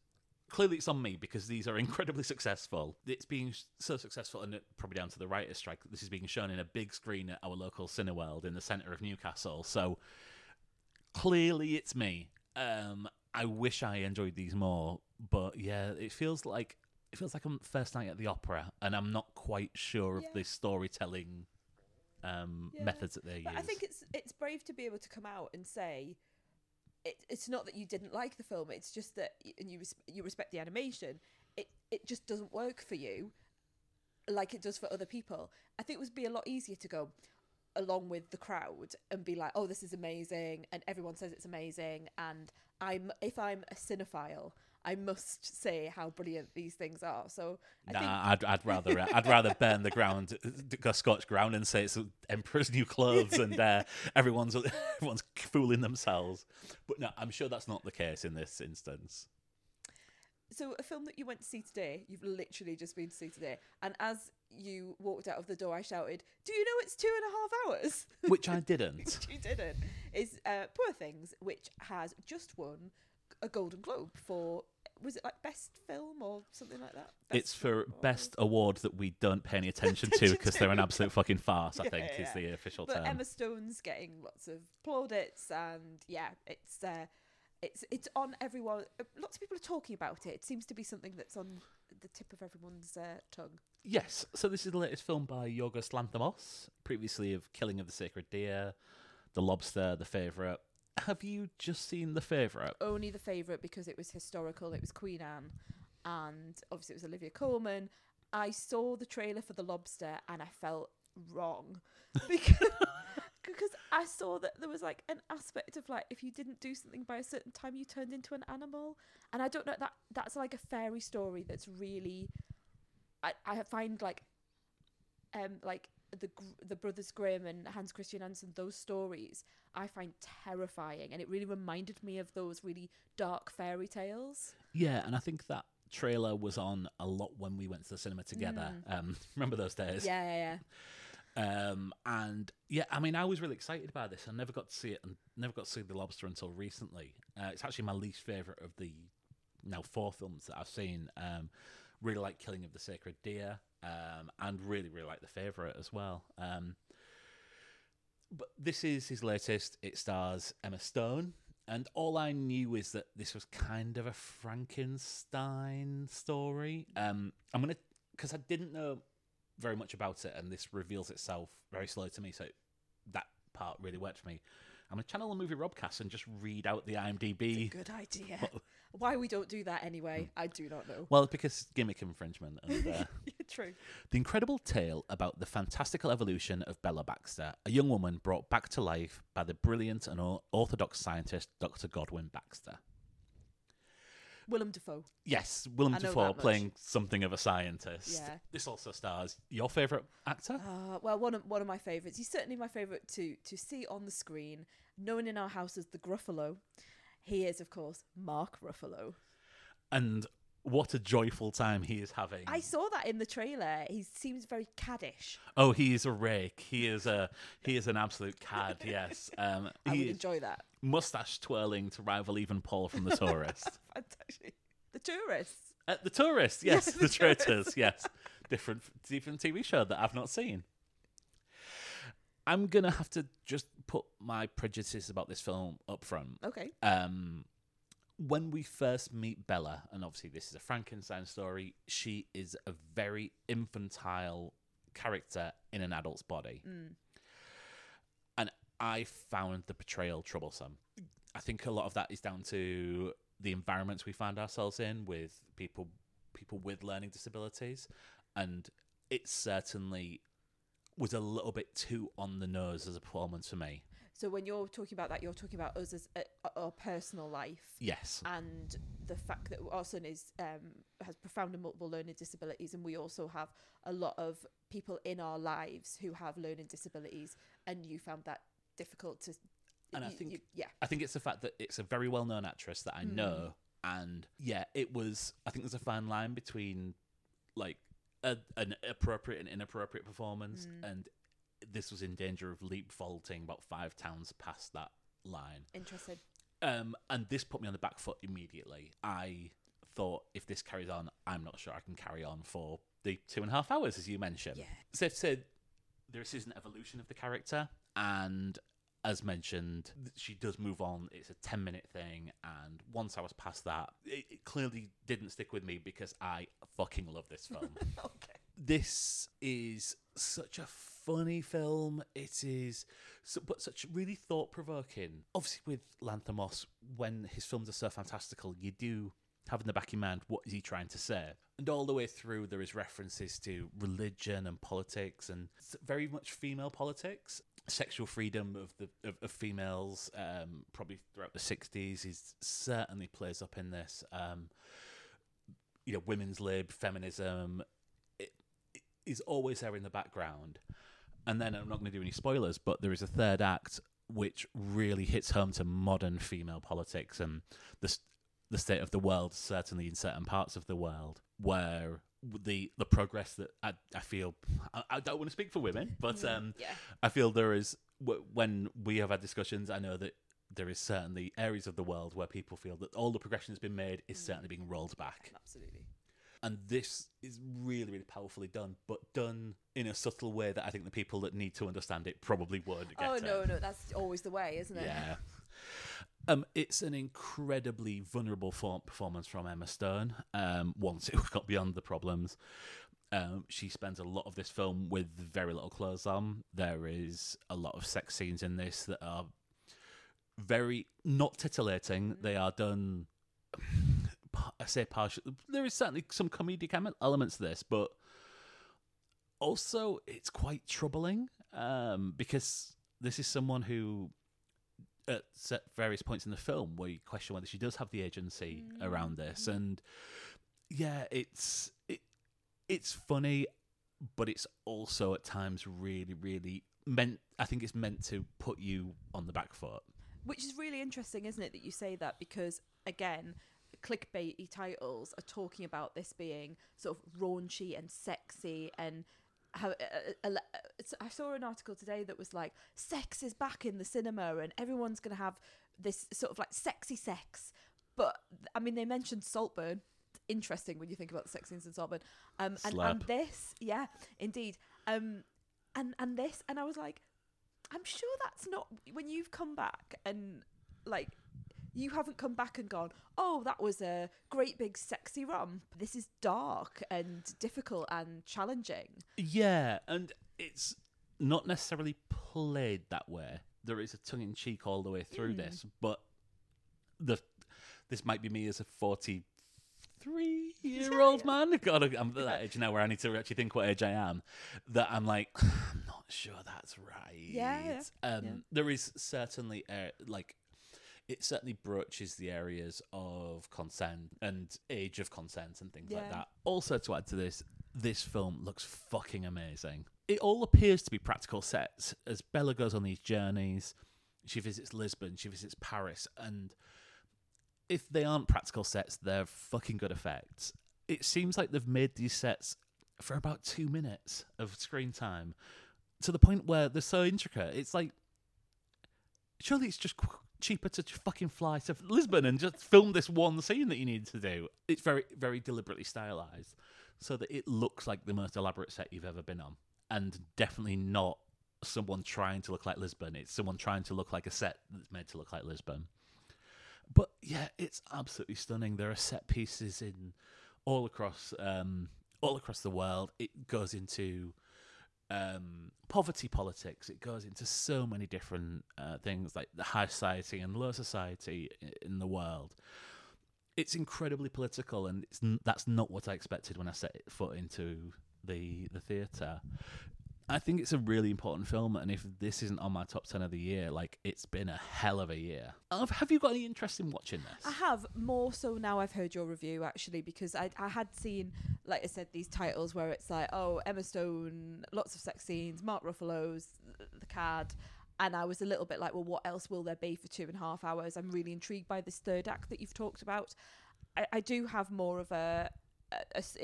clearly, it's on me because these are <laughs> incredibly successful. It's being so successful, and probably down to the writer's strike. This is being shown in a big screen at our local Cineworld in the centre of Newcastle. So clearly, it's me. Um, I wish I enjoyed these more, but yeah, it feels like it feels like I'm first night at the opera, and I'm not quite sure of Yeah. the storytelling um, Yeah. methods that they But use. I think it's it's brave to be able to come out and say it, it's not that you didn't like the film. It's just that y- and you res- you respect the animation. It it just doesn't work for you like it does for other people. I think it would be a lot easier to go along with the crowd and be like, "Oh, this is amazing," and everyone says it's amazing. And I'm if I'm a cinephile, I must say how brilliant these things are. So I think Nah, I'd, I'd rather I'd rather burn the ground, go scorch ground, and say it's Emperor's new clothes, and uh, <laughs> everyone's <laughs> everyone's fooling themselves. But no, I'm sure that's not the case in this instance. so a film that you went to see today, you've literally just been to see today, and as you walked out of the door, I shouted, "Do you know it's two and a half hours?" <laughs> Which I didn't. you didn't. Is uh, Poor Things, which has just won a Golden Globe for was it like best film or something like that? Best It's for best award that we don't pay any attention <laughs> to because they're an absolute fucking farce. I Yeah, think is the official But term. Emma Stone's getting lots of plaudits, and yeah, it's uh, it's it's on everyone. Lots of people are talking about it. It seems to be something that's on the tip of everyone's uh, tongue. Yes, so this is the latest film by Yorgos Lanthimos, previously of Killing of the Sacred Deer, The Lobster, The Favourite. Have you just seen The Favourite? Only the favourite because it was historical. It was Queen Anne, and obviously it was Olivia Colman. I saw the trailer for The Lobster and I felt wrong <laughs> because because I saw that there was like an aspect of like if you didn't do something by a certain time, you turned into an animal, and I don't know that that's like a fairy story that's really I, I find like um like the the brothers Grimm and Hans Christian Andersen those stories I find terrifying and it really reminded me of those really dark fairy tales. Yeah, and I think that trailer was on a lot when we went to the cinema together. Um, <laughs> remember those days? Yeah, yeah, yeah. Um, and yeah, I mean, I was really excited by this. I never got to see it and never got to see The Lobster until recently. Uh, it's actually my least favorite of the now four films that I've seen. Um, really like Killing of the Sacred Deer, um, and really, really like The Favorite as well. Um, but this is his latest. It stars Emma Stone. And all I knew is that this was kind of a Frankenstein story. Um, I'm gonna because I didn't know very much about it, and this reveals itself very slowly to me. So that part really worked for me. I'm gonna channel the movie Robcast and just read out the IMDb. Good idea. Why we don't do that anyway, I do not know. Well, because gimmick infringement. And, uh, <laughs> True. The incredible tale about the fantastical evolution of Bella Baxter, a young woman brought back to life by the brilliant and orthodox scientist Dr. Godwin Baxter. Willem Dafoe. Yes, Willem I know Dafoe that much. playing something of a scientist. Yeah. This also stars your favourite actor? Uh, well, one of one of my favourites. He's certainly my favourite to to see on the screen, known in our house as the Gruffalo. He is, of course, Mark Ruffalo. and what a joyful time he is having. I saw that in the trailer. He seems very caddish. Oh, he is a rake. He is a he is an absolute cad. Yes, <laughs> um, I he would enjoy that. mustache twirling to rival even Paul from The <laughs> Tourist. Fantastic. The tourists. Uh, the Tourist, yes, <laughs> the, The Traitors, yes, different different TV show that I've not seen. I'm gonna have to just put my prejudices about this film up front. Okay. um, when we first meet Bella, and obviously this is a Frankenstein story, she is a very infantile character in an adult's body. Mm. And I found the portrayal troublesome. I think a lot of that is down to the environments we find ourselves in with people people with learning disabilities and it certainly was a little bit too on the nose as a performance for me. So when you're talking about that, you're talking about us as a, our personal life. Yes. and the fact that our son is um, has profound and multiple learning disabilities, and we also have a lot of people in our lives who have learning disabilities, and you found that difficult to. And I think- you- yeah, I think it's the fact that it's a very well known actress that I hmm. know. And yeah, it was, I think there's a fine line between like a, an appropriate and inappropriate performance. Hmm. And this was in danger of leap vaulting about five towns past that line. interesting. Um, and this put me on the back foot immediately. I thought if this carries on, I'm not sure I can carry on for the two and a half hours, as you mentioned. Yeah. So said there is an evolution of the character, and as mentioned, she does move on. It's a 10 minute thing, and once I was past that, it, it clearly didn't stick with me because I fucking love this film. <laughs> Okay. This is such a funny film. It is, so, but such really thought provoking. Obviously, with Lanthimos, when his films are so fantastical, you do have in the back of your mind what is he trying to say. And all the way through, there is references to religion and politics, and very much female politics. Sexual freedom of the of, of females, um, probably throughout the '60s, is certainly plays up in this. Um, you know, women's lib, feminism, is always there in the background. And then I'm not going to do any spoilers, but there is a third act which really hits home to modern female politics and the the state of the world, certainly in certain parts of the world, where the the progress that I, I feel I, I don't want to speak for women, but um, Yeah. I feel there is when we have had discussions. I know that there is certainly areas of the world where people feel that all the progression that's been made is certainly being rolled back Absolutely. And this is really really powerfully done but done in a subtle way that i think the people that need to understand it probably would get Oh it. no, no, that's always the way, isn't it? yeah um, it's an incredibly vulnerable form performance from Emma Stone. Um, once it <laughs> got beyond the problems, um, she spends a lot of this film with very little clothes on. There is a lot of sex scenes in this that are very not titillating. They are done. I say partial. There is certainly some comedic elements to this, but also it's quite troubling um, because this is someone who, at various points in the film, where you question whether she does have the agency around this, and yeah, it's it. it's funny, but it's also at times really, really meant. I think it's meant to put you on the back foot. Which is really interesting, isn't it, that you say that because again, clickbaity titles are talking about this being sort of raunchy and sexy and how uh, uh, uh, I saw an article today that was like sex is back in the cinema and everyone's going to have this sort of like sexy sex. But I mean, they mentioned Saltburn. Interesting when you think about the sex scenes in Saltburn. Um, and, and this, yeah, indeed. Um, and and this, and I was like, I'm sure that's not when you've come back and like you haven't come back and gone, oh, that was a great big sexy rum. This is dark and difficult and challenging. Yeah, and it's not necessarily played that way. There is a tongue in cheek all the way through this, but the this might be me as a forty three year old <laughs> man. God, I'm at that age now where I need to actually think what age I am. That I'm like, <sighs> I'm not sure that's right. Yeah, Um, yeah. There is certainly uh, like it certainly broaches the areas of consent and age of consent and things like that. Also, to add to this, this film looks fucking amazing. It all appears to be practical sets as Bella goes on these journeys. She visits Lisbon, she visits Paris, and if they aren't practical sets, they're fucking good effects. It seems like they've made these sets for about two minutes of screen time to the point where they're so intricate. It's like, surely it's just qu- cheaper to fucking fly to Lisbon and just film this one scene that you need to do. It's very, very deliberately stylized so that it looks like the most elaborate set you've ever been on, and definitely not someone trying to look like Lisbon. It's someone trying to look like a set that's made to look like Lisbon. But yeah, it's absolutely stunning. There are set pieces in all across um, all across the world. It goes into um, poverty politics. It goes into so many different uh, things like the high society and low society in the world. It's incredibly political, and it's that's not what I expected when I set foot into the the theatre. I think it's a really important film, and if this isn't on my top ten of the year, like it's been a hell of a year. Have, have you got any interest in watching this? I have more so now I've heard your review actually because I I had seen like I said these titles where it's like oh Emma Stone lots of sex scenes Mark Ruffalo's uh, the cad and I was a little bit like well what else will there be for two and a half hours I'm really intrigued by this third act that you've talked about I, I do have more of a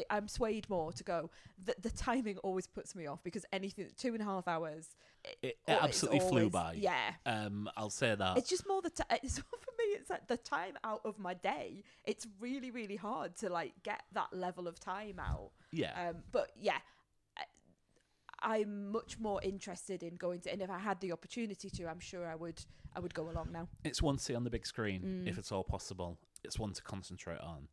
I'm swayed more to go. The, the timing always puts me off because anything two and a half hours. It, it absolutely flew by. Yeah, Um, I'll say that. it's just more the ti It's <laughs> for me. It's like the time out of my day. It's really, really hard to like get that level of time out. yeah. Um, but yeah, I'm much more interested in going to. And if I had the opportunity to, I'm sure I would. I would go along now. it's one to see on the big screen Mm. if it's all possible. It's one to concentrate on,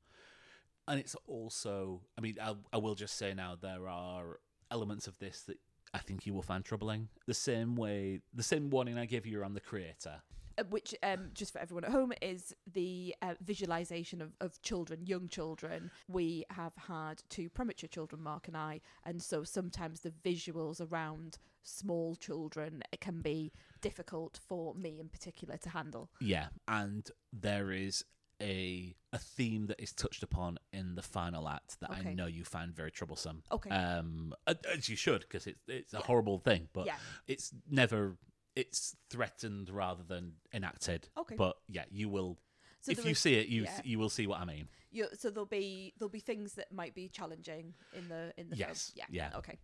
and it's also. I mean, I, I will just say now there are elements of this that I think you will find troubling. The same way, the same warning I gave you around the creator. Uh, which um, just for everyone at home is the uh, visualization of, of children young children we have had two premature children mark and i and so sometimes the visuals around small children it can be difficult for me in particular to handle Yeah, and there is a a theme that is touched upon in the final act that I know you find very troublesome. okay Um, as you should, because it's it's a horrible thing, but yeah it's never it's threatened rather than enacted. Okay. But yeah, you will so if you is- see it, you yeah. you will see what I mean. you, so there'll be there'll be things that might be challenging in the in the Yes, film yeah yeah. okay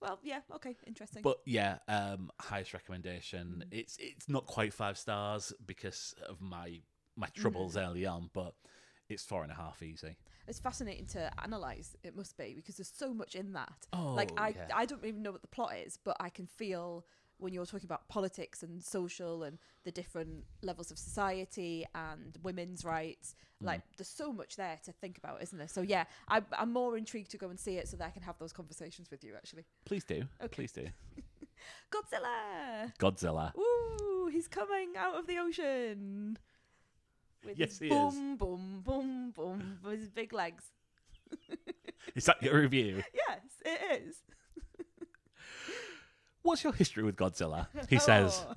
well yeah okay interesting But yeah, um, highest recommendation. Mm. It's it's not quite five stars because of my my troubles Mm. early on, but it's four and a half easy. it's fascinating to analyze it must be because there's so much in that Oh, like I, yeah. I don't even know what the plot is but i can feel when you're talking about politics and social and the different levels of society and women's rights Mm. like there's so much there to think about isn't there so yeah I, i'm more intrigued to go and see it so that i can have those conversations with you actually Please do, Okay. please do. <laughs> godzilla Godzilla. Ooh, he's coming out of the ocean with Yes, his he is. boom boom boom boom with his big legs <laughs> Is that your review? yes it is <laughs> What's your history with Godzilla? He says, <laughs> Oh,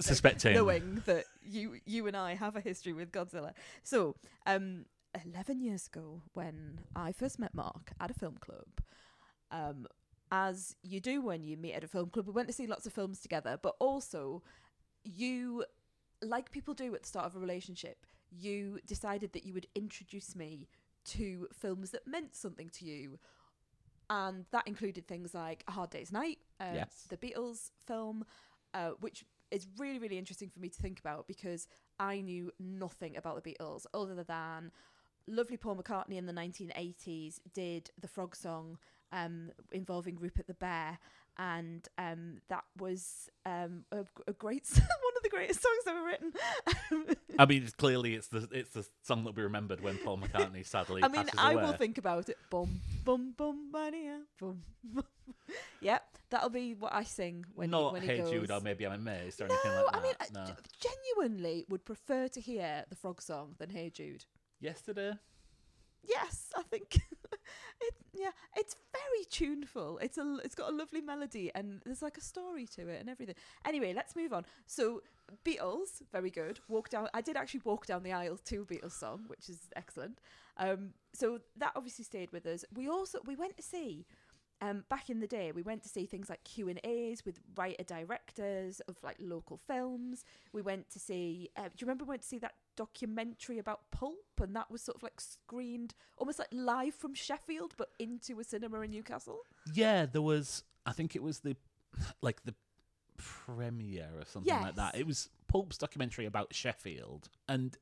says, suspecting. knowing that you you and I have a history with Godzilla. So, um, eleven years ago, when I first met Mark at a film club, um, as you do when you meet at a film club. We went to see lots of films together, but also you, like people do at the start of a relationship, you decided that you would introduce me to films that meant something to you. And that included things like A Hard Day's Night, uh, Yes. the Beatles film, uh, which is really, really interesting for me to think about because I knew nothing about the Beatles other than lovely Paul McCartney in the 1980s did the frog song um, involving Rupert the Bear. And um, that was um, a, a great, <laughs> one of the greatest songs ever written. I mean, it's clearly it's the it's the song that we remembered when Paul McCartney sadly <laughs> I mean, I away. will think about it. Boom, boom, boom, bania, boom. boom. yeah, <laughs> that'll be what I sing when he, Not when he Hey goes. Jude or maybe I'm amazed or no, anything like that. I mean, I no. g- genuinely would prefer to hear the frog song than Hey Jude. Yesterday, Yes, I think Yeah, it's very tuneful. It's a. It's got a lovely melody and there's like a story to it and everything. Anyway, let's move on. So Beatles, very good. Walk down. I did actually walk down the aisle to Beatles song, which is excellent. Um, so that obviously stayed with us. We also we went to see. Um, back in the day, we went to see things like Q and A's with writer directors of like local films. We went to see. Uh, do you remember we went to see that documentary about pulp, and that was sort of like screened almost like live from Sheffield, but into a cinema in Newcastle. yeah, there was. I think it was the like the premiere or something like that. It was Pulp's documentary about Sheffield, and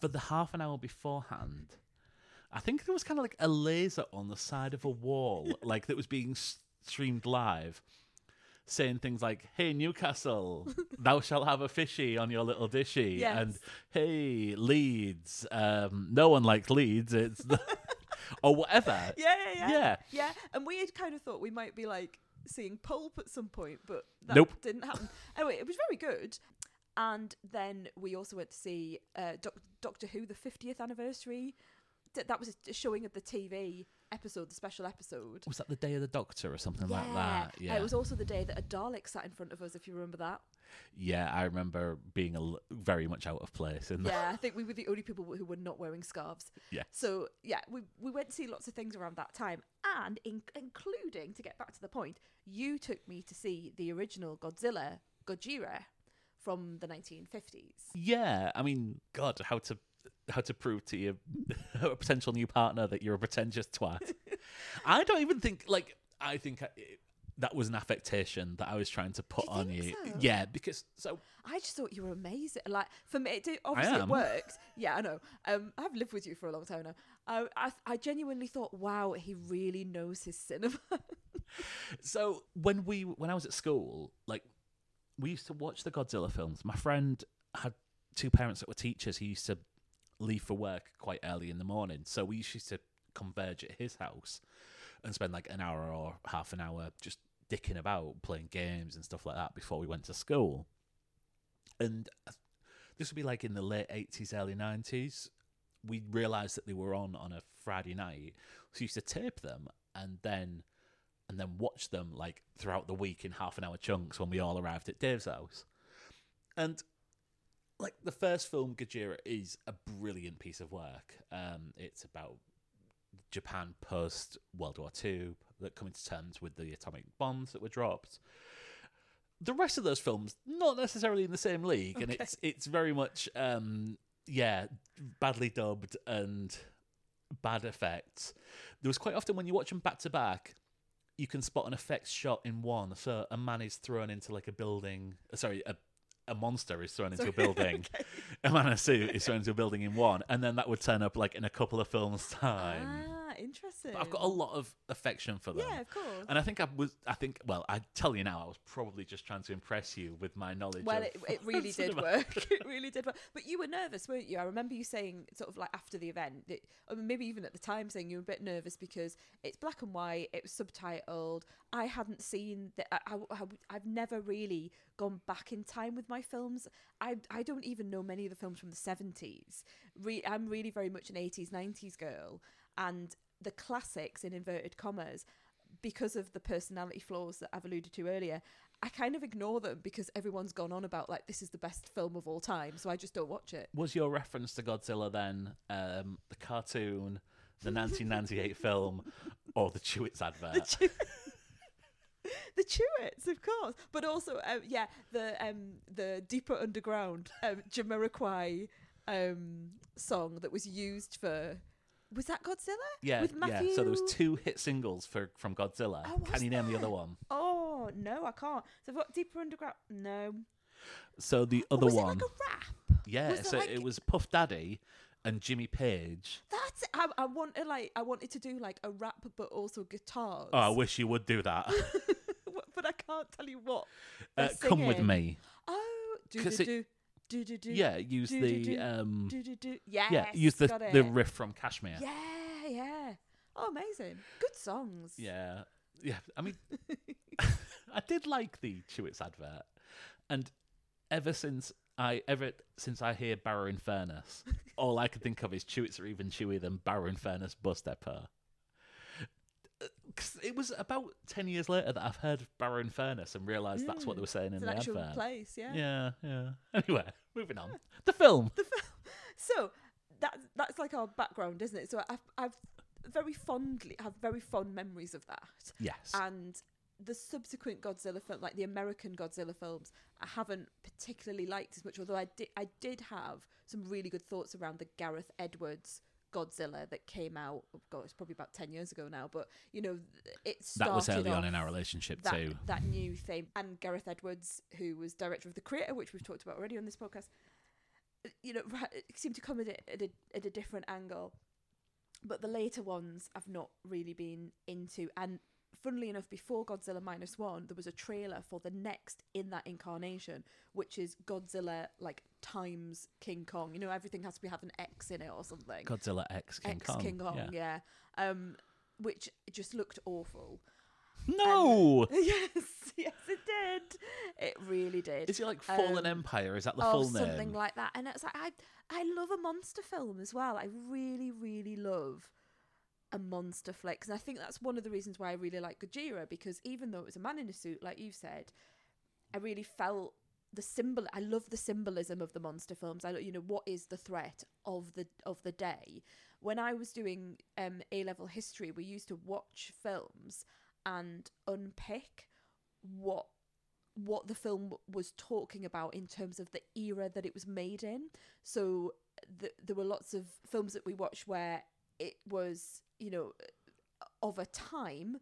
for the half an hour beforehand, I think there was kind of like a laser on the side of a wall, <laughs> like that was being streamed live. Saying things like, "Hey Newcastle, <laughs> thou shalt have a fishy on your little dishy," and "Hey Leeds, um, no one likes Leeds," it's the <laughs> or whatever. Yeah, yeah, yeah, Yeah. yeah. And we had kind of thought we might be like seeing pulp at some point, but that Nope. didn't happen. Anyway, it was very good. And then we also went to see uh, Doc- Doctor Who, the 50th anniversary. That was a showing of the TV episode, the special episode. Was that the day of the Doctor or something like that? Uh, Yeah. It was also the day that a Dalek sat in front of us, if you remember that. yeah, I remember being a l- very much out of place in Yeah, I <laughs> think we were the only people who were not wearing scarves. Yeah. So yeah, we we went to see lots of things around that time, and in, including to get back to the point, you took me to see the original Godzilla, Gojira, from the 1950s. Yeah, I mean, God, how to how to prove to your <laughs> a potential new partner that you're a pretentious twat. <laughs> I don't even think like I think I, that was an affectation that I was trying to put you on you. so? Yeah, because so I just thought you were amazing. Like for me, it did, obviously it am. worked. Yeah, I know. Um, I've lived with you for a long time now. I, I I genuinely thought, wow, he really knows his cinema. <laughs> so when we when I was at school, like we used to watch the Godzilla films. My friend had two parents that were teachers. He used to leave for work quite early in the morning, so we used to converge at his house and spend like an hour or half an hour just dicking about, playing games and stuff like that before we went to school. And this would be like in the late eighties, early nineties. We realised that they were on on a Friday night, so we used to tape them and then and then watch them like throughout the week in half an hour chunks when we all arrived at Dave's house. And like the first film, Gojira, is a brilliant piece of work. Um, it's about Japan post World War Two that coming to terms with the atomic bombs that were dropped. The rest of those films, not necessarily in the same league, and it's it's very much um, yeah, badly dubbed and bad effects. There was quite often when you watch them back to back, you can spot an effects shot in one. So a man is thrown into like a building. uh, Sorry, a a monster is thrown into a <laughs> building. A man in a suit is thrown into a building in one, and then that would turn up like in a couple of films' time. ah, interesting. But I've got a lot of affection for them. Yeah, of course. And I think I was. I think. Well, I tell you now, I was probably just trying to impress you with my knowledge. Well, it, it <laughs> really did cinema. work. <laughs> It really did work. But you were nervous, weren't you? I remember you saying, sort of like after the event, that, or maybe even at the time, saying you were a bit nervous because it's black and white, it was subtitled. I hadn't seen that. I, I, have never really gone back in time with my films. I, I don't even know many of the films from the 70s. Re- I'm really very much an 80s, 90s girl. And the classics, in inverted commas, because of the personality flaws that I've alluded to earlier, I kind of ignore them because everyone's gone on about like this is the best film of all time, so I just don't watch it. Was your reference to Godzilla then um, the cartoon, the 1998 <laughs> film, or the Chewits advert. the Chew- <laughs> the Chewits, of course, but also um, yeah, the um the deeper underground um, Jamiroquai um song that was used for was that Godzilla? yeah, with yeah. So there was two hit singles for from Godzilla. Oh, Can you name the other one? Oh no, I can't. So I've got deeper underground. No, So the other was one, it like a rap? yeah. was it so like- it was Puff Daddy and Jimmy Page. That's it. I, I wanted like I wanted to do like a rap, but also guitars. Oh, I wish you would do that. <laughs> but I can't tell you what. uh, come with me. Oh, do do it- do do do do. Yeah, use do, the do, um. do do do. Yes, Yeah, use the the riff from Kashmir. Yeah, yeah. Oh, amazing. Good songs. Yeah, yeah. I mean, <laughs> <laughs> I did like the Chewits advert, and ever since I ever since I hear Barrow in Furness, <laughs> all I can think of is Chewits are even chewier than Barrow in Furness Bus Depot. 'Cause it was about ten years later that I've heard Barrow in Furness and realised that's what they were mm. saying It's in the actual advert. place, yeah. Yeah, yeah. <laughs> Anyway, moving on. <laughs> The film. The film. So that's that's like our background, isn't it? So I've I've very fondly have very fond memories of that. Yes. and the subsequent Godzilla film, like the American Godzilla films, I haven't particularly liked as much. Although I did, I did have some really good thoughts around the Gareth Edwards Godzilla that came out. Oh God, it's probably about ten years ago now. But you know, it started that was early on in our relationship that, too. that new thing. And Gareth Edwards, who was director of The Creator, which we've talked about already on this podcast, uh, you know, seemed to come at it at a, at a different angle. But the later ones I've not really been into. And funnily enough, before Godzilla Minus One, there was a trailer for the next in that incarnation, which is Godzilla like times King Kong. You know, everything has to be have an X in it or something. Godzilla X King X Kong. King Kong, yeah. yeah. Um, which just looked awful. No. <laughs> yes, yes, it did. It really did. Is it like Fallen Um, Empire? Is that the oh, full something name? Something like that. And it's like I, I love a monster film as well. I really, really love a monster flick, and I think that's one of the reasons why I really like Gojira because even though it was a man in a suit, like you said, I really felt the symbol. I love the symbolism of the monster films. I, you know, what is the threat of the of the day? When I was doing um, A level history, we used to watch films and unpick what what the film was talking about in terms of the era that it was made in. So th- there were lots of films that we watched where it was, you know, of a time,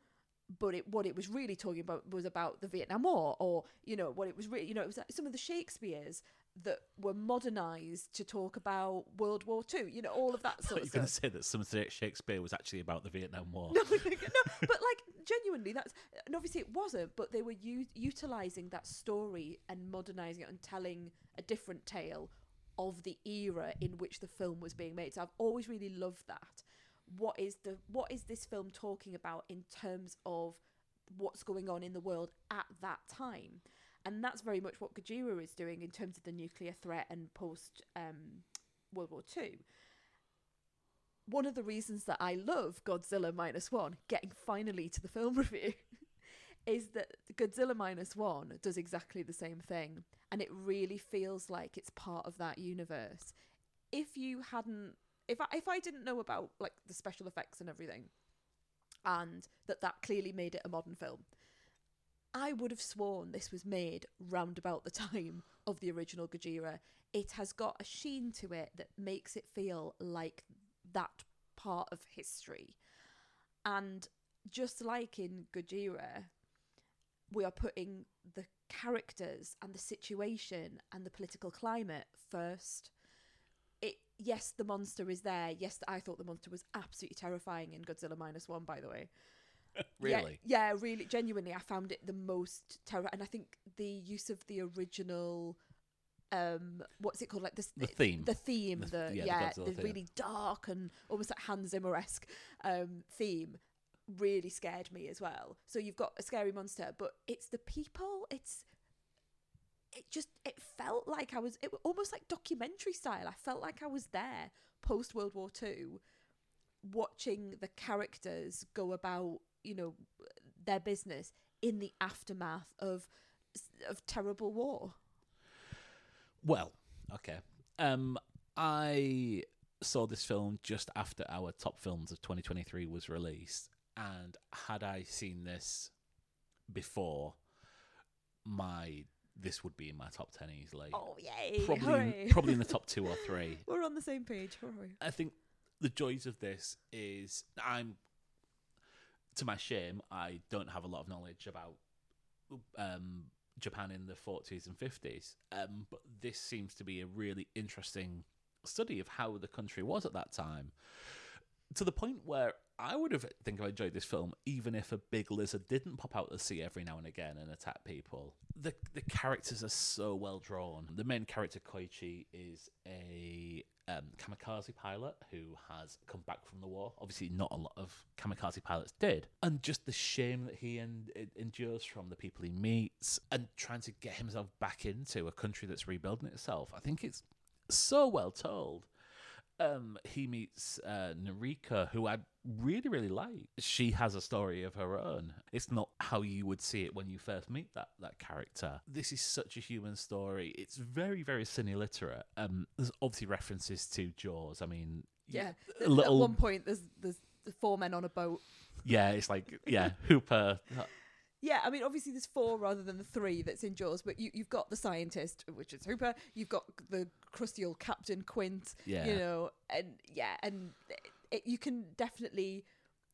but it what it was really talking about was about the Vietnam War, or you know what it was really, you know, it was like some of the Shakespeare's that were modernized to talk about World War Two. You know, all of that sort thought You're going to say that some of Shakespeare was actually about the Vietnam War. <laughs> no, no, but like genuinely, that's and obviously it wasn't, but they were u- utilizing that story and modernizing it and telling a different tale of the era in which the film was being made. So I've always really loved that. What is the what is this film talking about in terms of what's going on in the world at that time? And that's very much what Gojira is doing in terms of the nuclear threat and post um, World War Two one of the reasons that I love Godzilla minus one, getting finally to the film <laughs> review, is that Godzilla minus one does exactly the same thing, and it really feels like it's part of that universe. If you hadn't, if I, if I didn't know about like the special effects and everything, and that that clearly made it a modern film, I would have sworn this was made round about the time <laughs> of the original Gojira. It has got a sheen to it that makes it feel like that part of history. And just like in Gojira, we are putting the characters and the situation and the political climate first. Yes, the monster is there. Yes, I thought the monster was absolutely terrifying in Godzilla minus one, by the way. <laughs> Yeah, really? Yeah, really, genuinely, I found it the most terrible. And I think the use of the original, um, what's it called? Like this, The theme. the theme, The- the, yeah, the yeah, the, theme. really dark and almost like Hans Zimmer esque um, theme, really scared me as well. So you've got a scary monster, but it's the people. It's it just it felt like I was it was almost like documentary style. I felt like I was there post World War Two, watching the characters go about you know their business in the aftermath of of terrible war. Well, okay. Um, I saw this film just after our top films of 2023 was released, and had I seen this before, my this would be in my top ten easily. Oh yay! probably Hooray. probably in the top two or three. <laughs> We're on the same page. Hooray. I think the joys of this is I'm to my shame I don't have a lot of knowledge about um, Japan in the 40s and 50s, um, but this seems to be a really interesting study of how the country was at that time. To the point where I would have think I enjoyed this film even if a big lizard didn't pop out of the sea every now and again and attack people. The the characters are so well drawn. The main character Koichi is a um, kamikaze pilot who has come back from the war. Obviously, not a lot of kamikaze pilots did, and just the shame that he en- endures from the people he meets and trying to get himself back into a country that's rebuilding itself. I think it's so well told um, he meets uh, Noriko, who I really, really like. She has a story of her own. It's not how you would see it when you first meet that that character. This is such a human story. It's very, very cine literate. Um, there's obviously references to Jaws. I mean, Yeah. a little. At one point, there's there's four men on a boat. yeah, it's like yeah, Hooper. <laughs> Yeah, I mean, obviously there's four rather than the three that's in Jaws, but you, you've got the scientist, which is Hooper. You've got the crusty old Captain Quint. Yeah. You know, and yeah, and it, you can definitely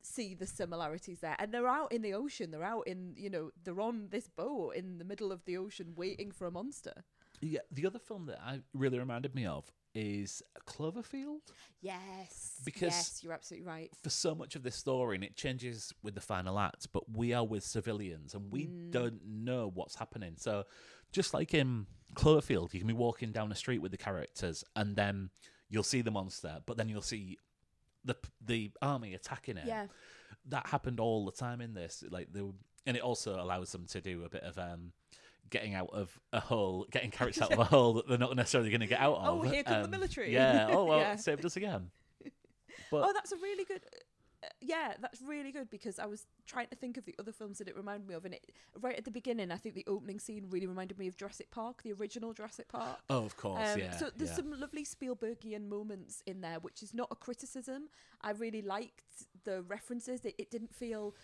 see the similarities there. And they're out in the ocean. They're out in, you know, they're on this boat in the middle of the ocean waiting for a monster. Yeah, the other film that I really reminded me of is Cloverfield. Yes. Because- yes, you're absolutely right. for so much of this story, and it changes with the final act, but we are with civilians and we don't know what's happening. So, just like in Cloverfield, you can be walking down the street with the characters, and then you'll see the monster, but then you'll see the the army attacking it. Yeah. that happened all the time in this. Like the, and it also allows them to do a bit of um. Getting out of a hole, getting characters out of a <laughs> hole that they're not necessarily going to get out of. Oh, of. here come the Um, military. Yeah. Oh <laughs> well, Yeah. saved us again. <laughs> But oh, that's a really good. Uh, yeah, that's really good because I was trying to think of the other films that it reminded me of, and it right at the beginning, I think the opening scene really reminded me of Jurassic Park, the original Jurassic Park. oh, of course, Um, yeah. so there's yeah. some lovely Spielbergian moments in there, which is not a criticism. I really liked the references. It, it didn't feel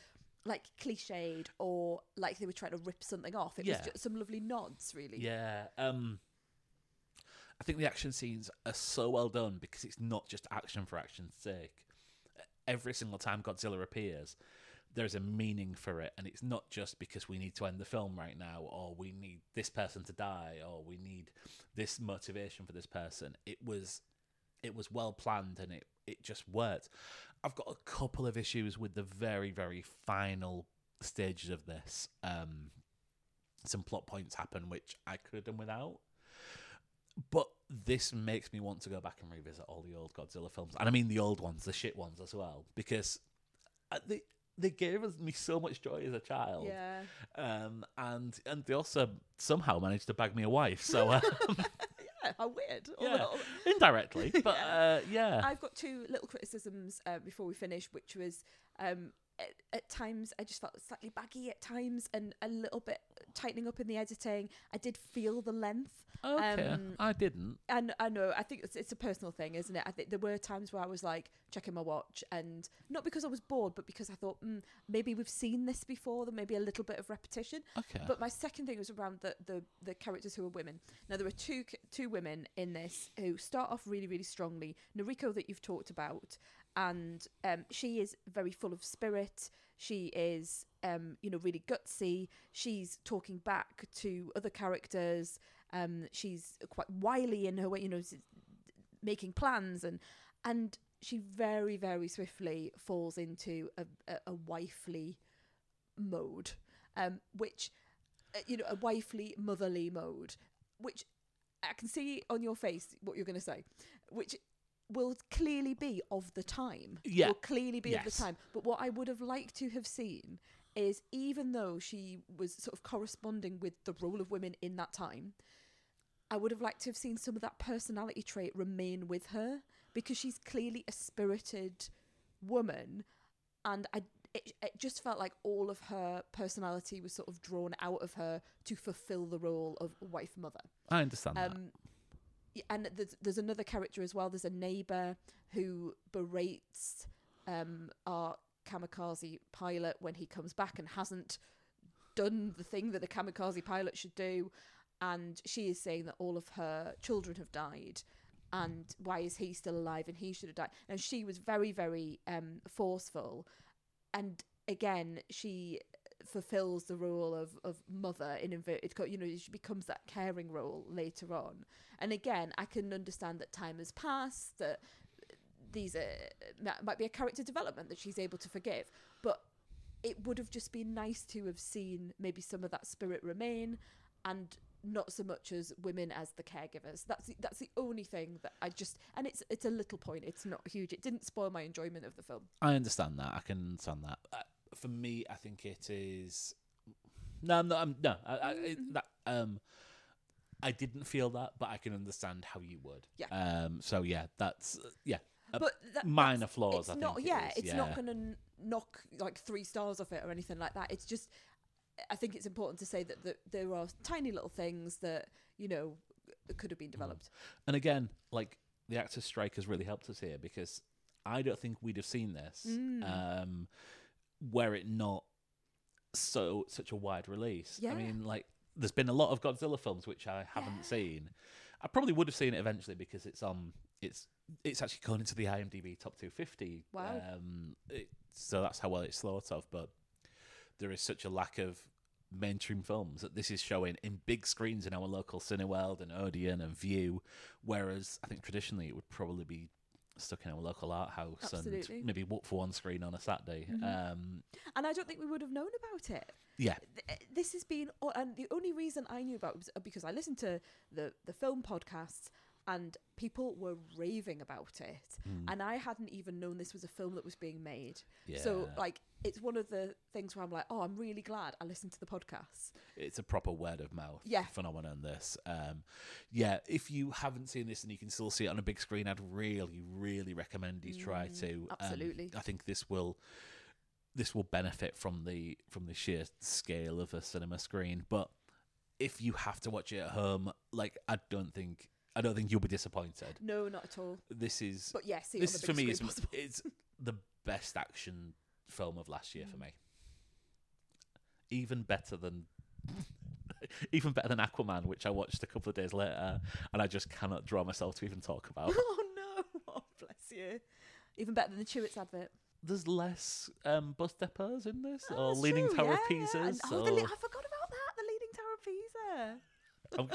like cliched or like they were trying to rip something off. It Yeah. was just some lovely nods, really. Yeah. Um I think the action scenes are so well done because it's not just action for action's sake. Every single time Godzilla appears, there's a meaning for it, and it's not just because we need to end the film right now, or we need this person to die, or we need this motivation for this person. It was, it was well planned, and it it just worked. I've got a couple of issues with the very very final stages of this. Um, some plot points happen which I could have done without. But this makes me want to go back and revisit all the old Godzilla films, and I mean the old ones, the shit ones as well, because uh, they they gave us me so much joy as a child. Yeah. Um, and and they also somehow managed to bag me a wife, so uh, <laughs> Yeah, how weird. yeah, <laughs> indirectly, but uh, yeah, I've got two little criticisms uh, before we finish, which was um, at, at times I just felt slightly baggy at times and a little bit tightening up in the editing. I did feel the length. okay, um, I didn't. And I know, I think it's, it's a personal thing, isn't it? I think there were times where I was like checking my watch, and not because I was bored, but because I thought mm, maybe we've seen this before. There may be a little bit of repetition. Okay, But my second thing was around the, the, the characters who are women. Now there are two two women in this who start off really really strongly. Noriko that you've talked about, and um, she is very full of spirit. She is um, you know really gutsy. She's talking back to other characters. Um, she's quite wily in her way. You know, making plans and and she very very swiftly falls into a, a, a wifely mode, um, which uh, you know a wifely motherly mode, which I can see on your face what you're going to say, which will clearly be of the time. Yeah. will clearly be of the time. But what I would have liked to have seen is even though she was sort of corresponding with the role of women in that time. I would have liked to have seen some of that personality trait remain with her because she's clearly a spirited woman, and I it, it just felt like all of her personality was sort of drawn out of her to fulfill the role of wife mother. I understand. Um, y- and there's there's another character as well. There's a neighbor who berates um our kamikaze pilot when he comes back and hasn't done the thing that the kamikaze pilot should do. And she is saying that all of her children have died. And why is he still alive and he should have died? And she was very, very um, forceful. And again, she fulfills the role of, of mother in inverted you know she becomes that caring role later on and again i can understand that time has passed that these are that might be a character development that she's able to forgive but it would have just been nice to have seen maybe some of that spirit remain and not so much as women as the caregivers that's the, that's the only thing that i just and it's it's a little point it's not huge it didn't spoil my enjoyment of the film I understand that. I can understand that. For me, I think it is. No, I'm not. I'm, no, I, I, it, Mm-hmm. that um, I didn't feel that, but I can understand how you would. Yeah. Um. So yeah, that's yeah. but that, minor that's- flaws, It's I not. think it yeah, is, it's yeah. not going to knock like three stars off it or anything like that. It's just. I think it's important to say that, that there are tiny little things that you know could have been developed. And again, like the actors' strike has really helped us here because I don't think we'd have seen this Mm. um, were it not so such a wide release. Yeah. I mean, like there's been a lot of Godzilla films which I haven't seen. I probably would have seen it eventually because it's on. It's it's actually gone into the IMDb top 250. Wow. Um, it, so that's how well it's thought of. But there is such a lack of mainstream films that this is showing in big screens in our local Cineworld and Odeon and Vue, whereas I think traditionally it would probably be stuck in our local art house Absolutely. Mm-hmm. and maybe walk for one screen on a Saturday. Um, And I don't think we would have known about it. yeah, th- this has been and the only reason I knew about it was uh, because I listened to the the film podcasts and people were raving about it and I hadn't even known this was a film that was being made. So like it's one of the things where I'm like, "Oh, I'm really glad I listened to the podcast it's a proper word of mouth Yeah. phenomenon. This, um, yeah. If you haven't seen this and you can still see it on a big screen, I'd really, really recommend you try to. Um, Mm, absolutely. I think this will this will benefit from the from the sheer scale of a cinema screen. But if you have to watch it at home, like I don't think I don't think you'll be disappointed. No, not at all. This is But see it this is for me screen is possible. it's the best action film of last year Mm. for me. Even better than <laughs> even better than Aquaman, which I watched a couple of days later, and I just cannot draw myself to even talk about. <laughs> oh no! <laughs> Oh, bless you. Even better than the Chewits advert. There's less um, bus depots in this, Oh, or that's Leaning true, Tower of yeah. Pisas. And- oh, the le- I forgot about that. The Leaning Tower of Pisa. I'm,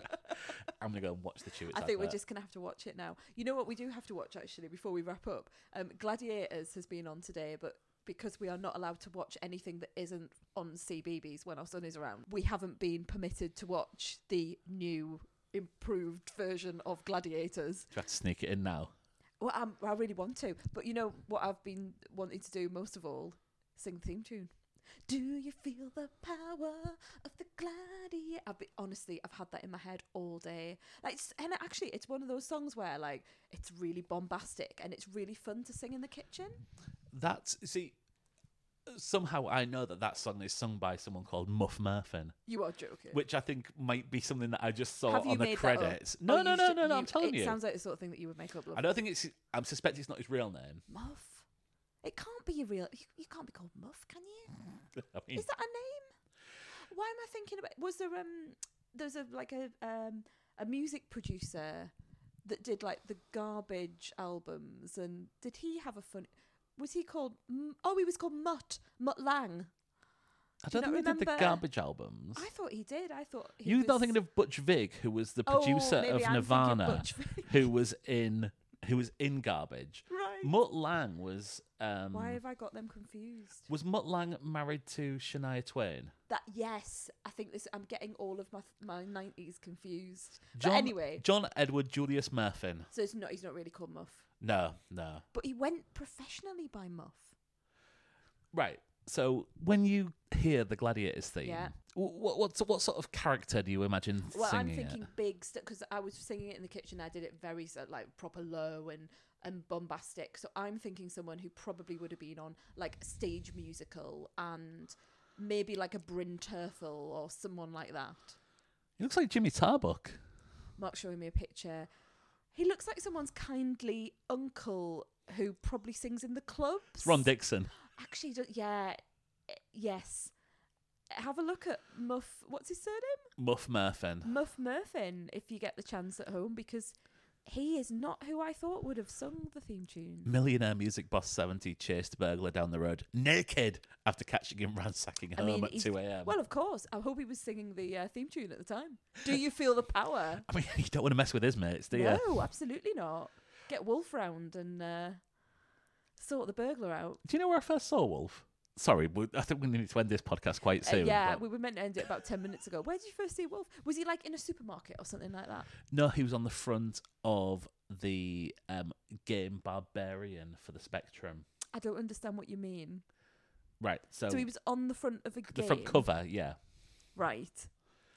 I'm gonna go and watch the Chewits. I think we're just gonna have to watch it now. You know what we do have to watch actually before we wrap up. Um, Gladiators has been on today, but because we are not allowed to watch anything that isn't on CBeebies when our son is around, we haven't been permitted to watch the new improved version of Gladiators. Try to sneak it in now. Well, I'm, I really want to, but you know what I've been wanting to do most of all? Sing the theme tune. Do you feel the power of the gladiator? I've been, honestly, I've had that in my head all day. Like, and actually, it's one of those songs where like it's really bombastic and it's really fun to sing in the kitchen. That's see. Somehow I know that that song is sung by someone called Muff Murfin. You are joking. which I think might be something that I just saw Have on the credits. Oh, No, no, no, no, no. I'm telling it you. It sounds like the sort of thing that you would make up. I don't think it's. I'm suspect it's not his real name. Muff. It can't be a real. You, you can't be called Muff, can you? <laughs> I mean, Is that a name? Why am I thinking about? Was there um? There's a like a um a music producer that did like the garbage albums, and did he have a fun? Was he called? M- Oh, he was called Mutt Mutt Lange. I do you don't not think he did the garbage albums. I thought he did. I thought he You're was... not thinking of Butch Vig, who was the Oh, producer maybe of I'm Nirvana, who was in who was in Garbage. right. Mutt Lange was um Why have I got them confused? was Mutt Lang married to Shania Twain. That yes, I think this. I'm getting all of my my nineties confused. John, but anyway, John Edward Julius Murfin. so it's not. He's not really called Muff, No, no. but he went professionally by Muff. Right. So when you hear the Gladiators theme, Yeah. what what what sort of character do you imagine Well, I'm thinking it? big because I was singing it in the kitchen. I did it very like proper low and and bombastic. So I'm thinking someone who probably would have been on like stage musical and maybe like a Bryn Terfel or someone like that. He looks like Jimmy Tarbuck. Mark's showing me a picture. He looks like someone's kindly uncle who probably sings in the clubs. It's Ron Dixon. Actually, yeah, eh, yes. Have a look at Muff. What's his surname? Muff Murfin. Muff Murfin, If you get the chance at home, because he is not who I thought would have sung the theme tune. Millionaire music boss 70 chased burglar down the road naked after catching him <laughs> ransacking I home mean, at he's- 2 a.m. Well, of course. I hope he was singing the uh, theme tune at the time. Do you feel the power? <laughs> I mean, you don't want to mess with his mates, do you? No, absolutely not. Get Wolf round and uh, sort the burglar out. Do you know where I first saw Wolf? Sorry, I think we need to end this podcast quite Uh, soon. yeah, but- we were meant to end it about 10 minutes ago. Where did you first see Wolf? Was he like in a supermarket or something like that? No, he was on the front of the um, game Barbarian for the Spectrum. I don't understand what you mean. Right, so, So he was on the front of a game. the game. front cover, yeah. Right.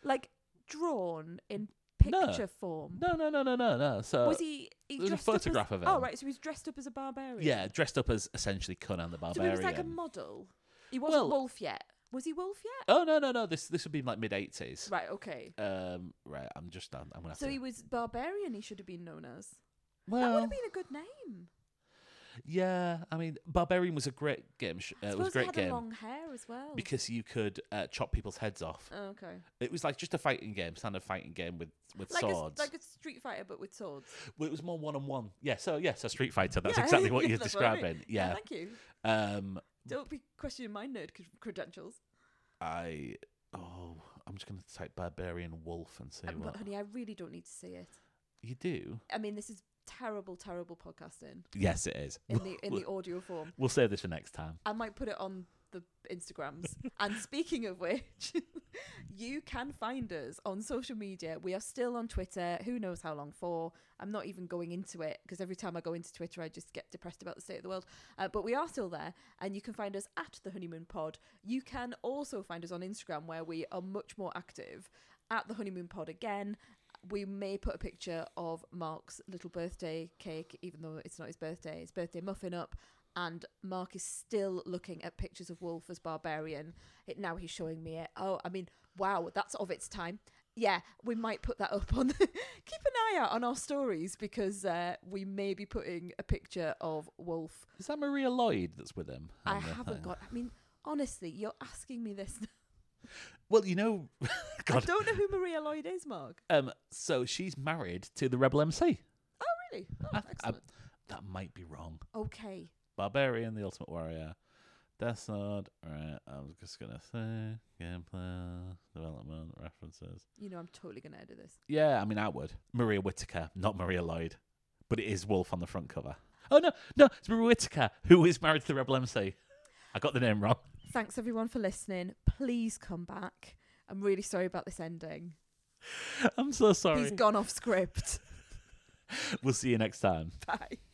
Like drawn in. Picture form. No, no, no, no, no, no. So was he, he there's a dressed up as- photograph of him. Oh, right. So he was dressed up as a barbarian. yeah, dressed up as essentially Conan the So Barbarian. he was like a model. He wasn't Well- Wolf yet. Was he Wolf yet? oh no, no, no! This this would be like mid eighties. Right. Okay. Um, right. I'm just. I'm, I'm gonna. Have So to, he was barbarian. He should have been known as. Well that would well, have been a good name. Yeah. I mean, Barbarian was a great game. Sh- uh, it was a great he had game long hair as well. because you could uh, chop people's heads off. Oh, okay. It was like just a fighting game, standard fighting game with with Like a, swords. like a Street Fighter, but with swords. Well, it was more one on one. Yeah. So yeah. So Street Fighter. That's Yeah, <laughs> exactly what <laughs> you're that's what I describing. Yeah. Thank you. Um. Don't be questioning my nerd credentials. I. Oh, I'm just gonna type Barbarian Wolf and see Um, what but honey, I really don't need to see it. you do. I mean, this is terrible, terrible podcasting Yes, it is. in the in the <laughs> audio form. We'll save this for next time. I might put it on the Instagrams. <laughs> and speaking of which, <laughs> you can find us on social media. We are still on Twitter. Who knows how long for? I'm not even going into it because every time I go into Twitter, I just get depressed about the state of the world. Uh, but we are still there, and you can find us at the Honeymoon Pod. You can also find us on Instagram, where we are much more active. At the Honeymoon Pod again. We may put a picture of Mark's little birthday cake, even though it's not his birthday, his birthday muffin up and Mark is still looking at pictures of Wolf as barbarian. It, now he's showing me it. Oh, I mean, wow, that's of its time. Yeah, we might put that up on. <laughs> keep an eye out on our stories because uh, we may be putting a picture of Wolf. Is that Maria Lloyd that's with him? I haven't got. I mean, honestly, you're asking me this. Well, you know, <laughs> I God. don't know who Maria Lloyd is, Mark. Um, so she's married to the Rebel MC. Oh, really? Oh, I- I- excellent. that might be wrong. okay. Barbarian, the Ultimate Warrior, Death Sword. Right, I was just gonna say gameplay, development, references. You know, I'm totally gonna edit this. Yeah, I mean, I would. Maria Whittaker, not Maria Lloyd, but it is Wolf on the front cover. Oh no, no, it's Maria Whittaker who is married to the Rebel MC. I got the name wrong. Thanks everyone for listening. Please come back. I'm really sorry about this ending. I'm so sorry. He's gone off script. <laughs> We'll see you next time. Bye.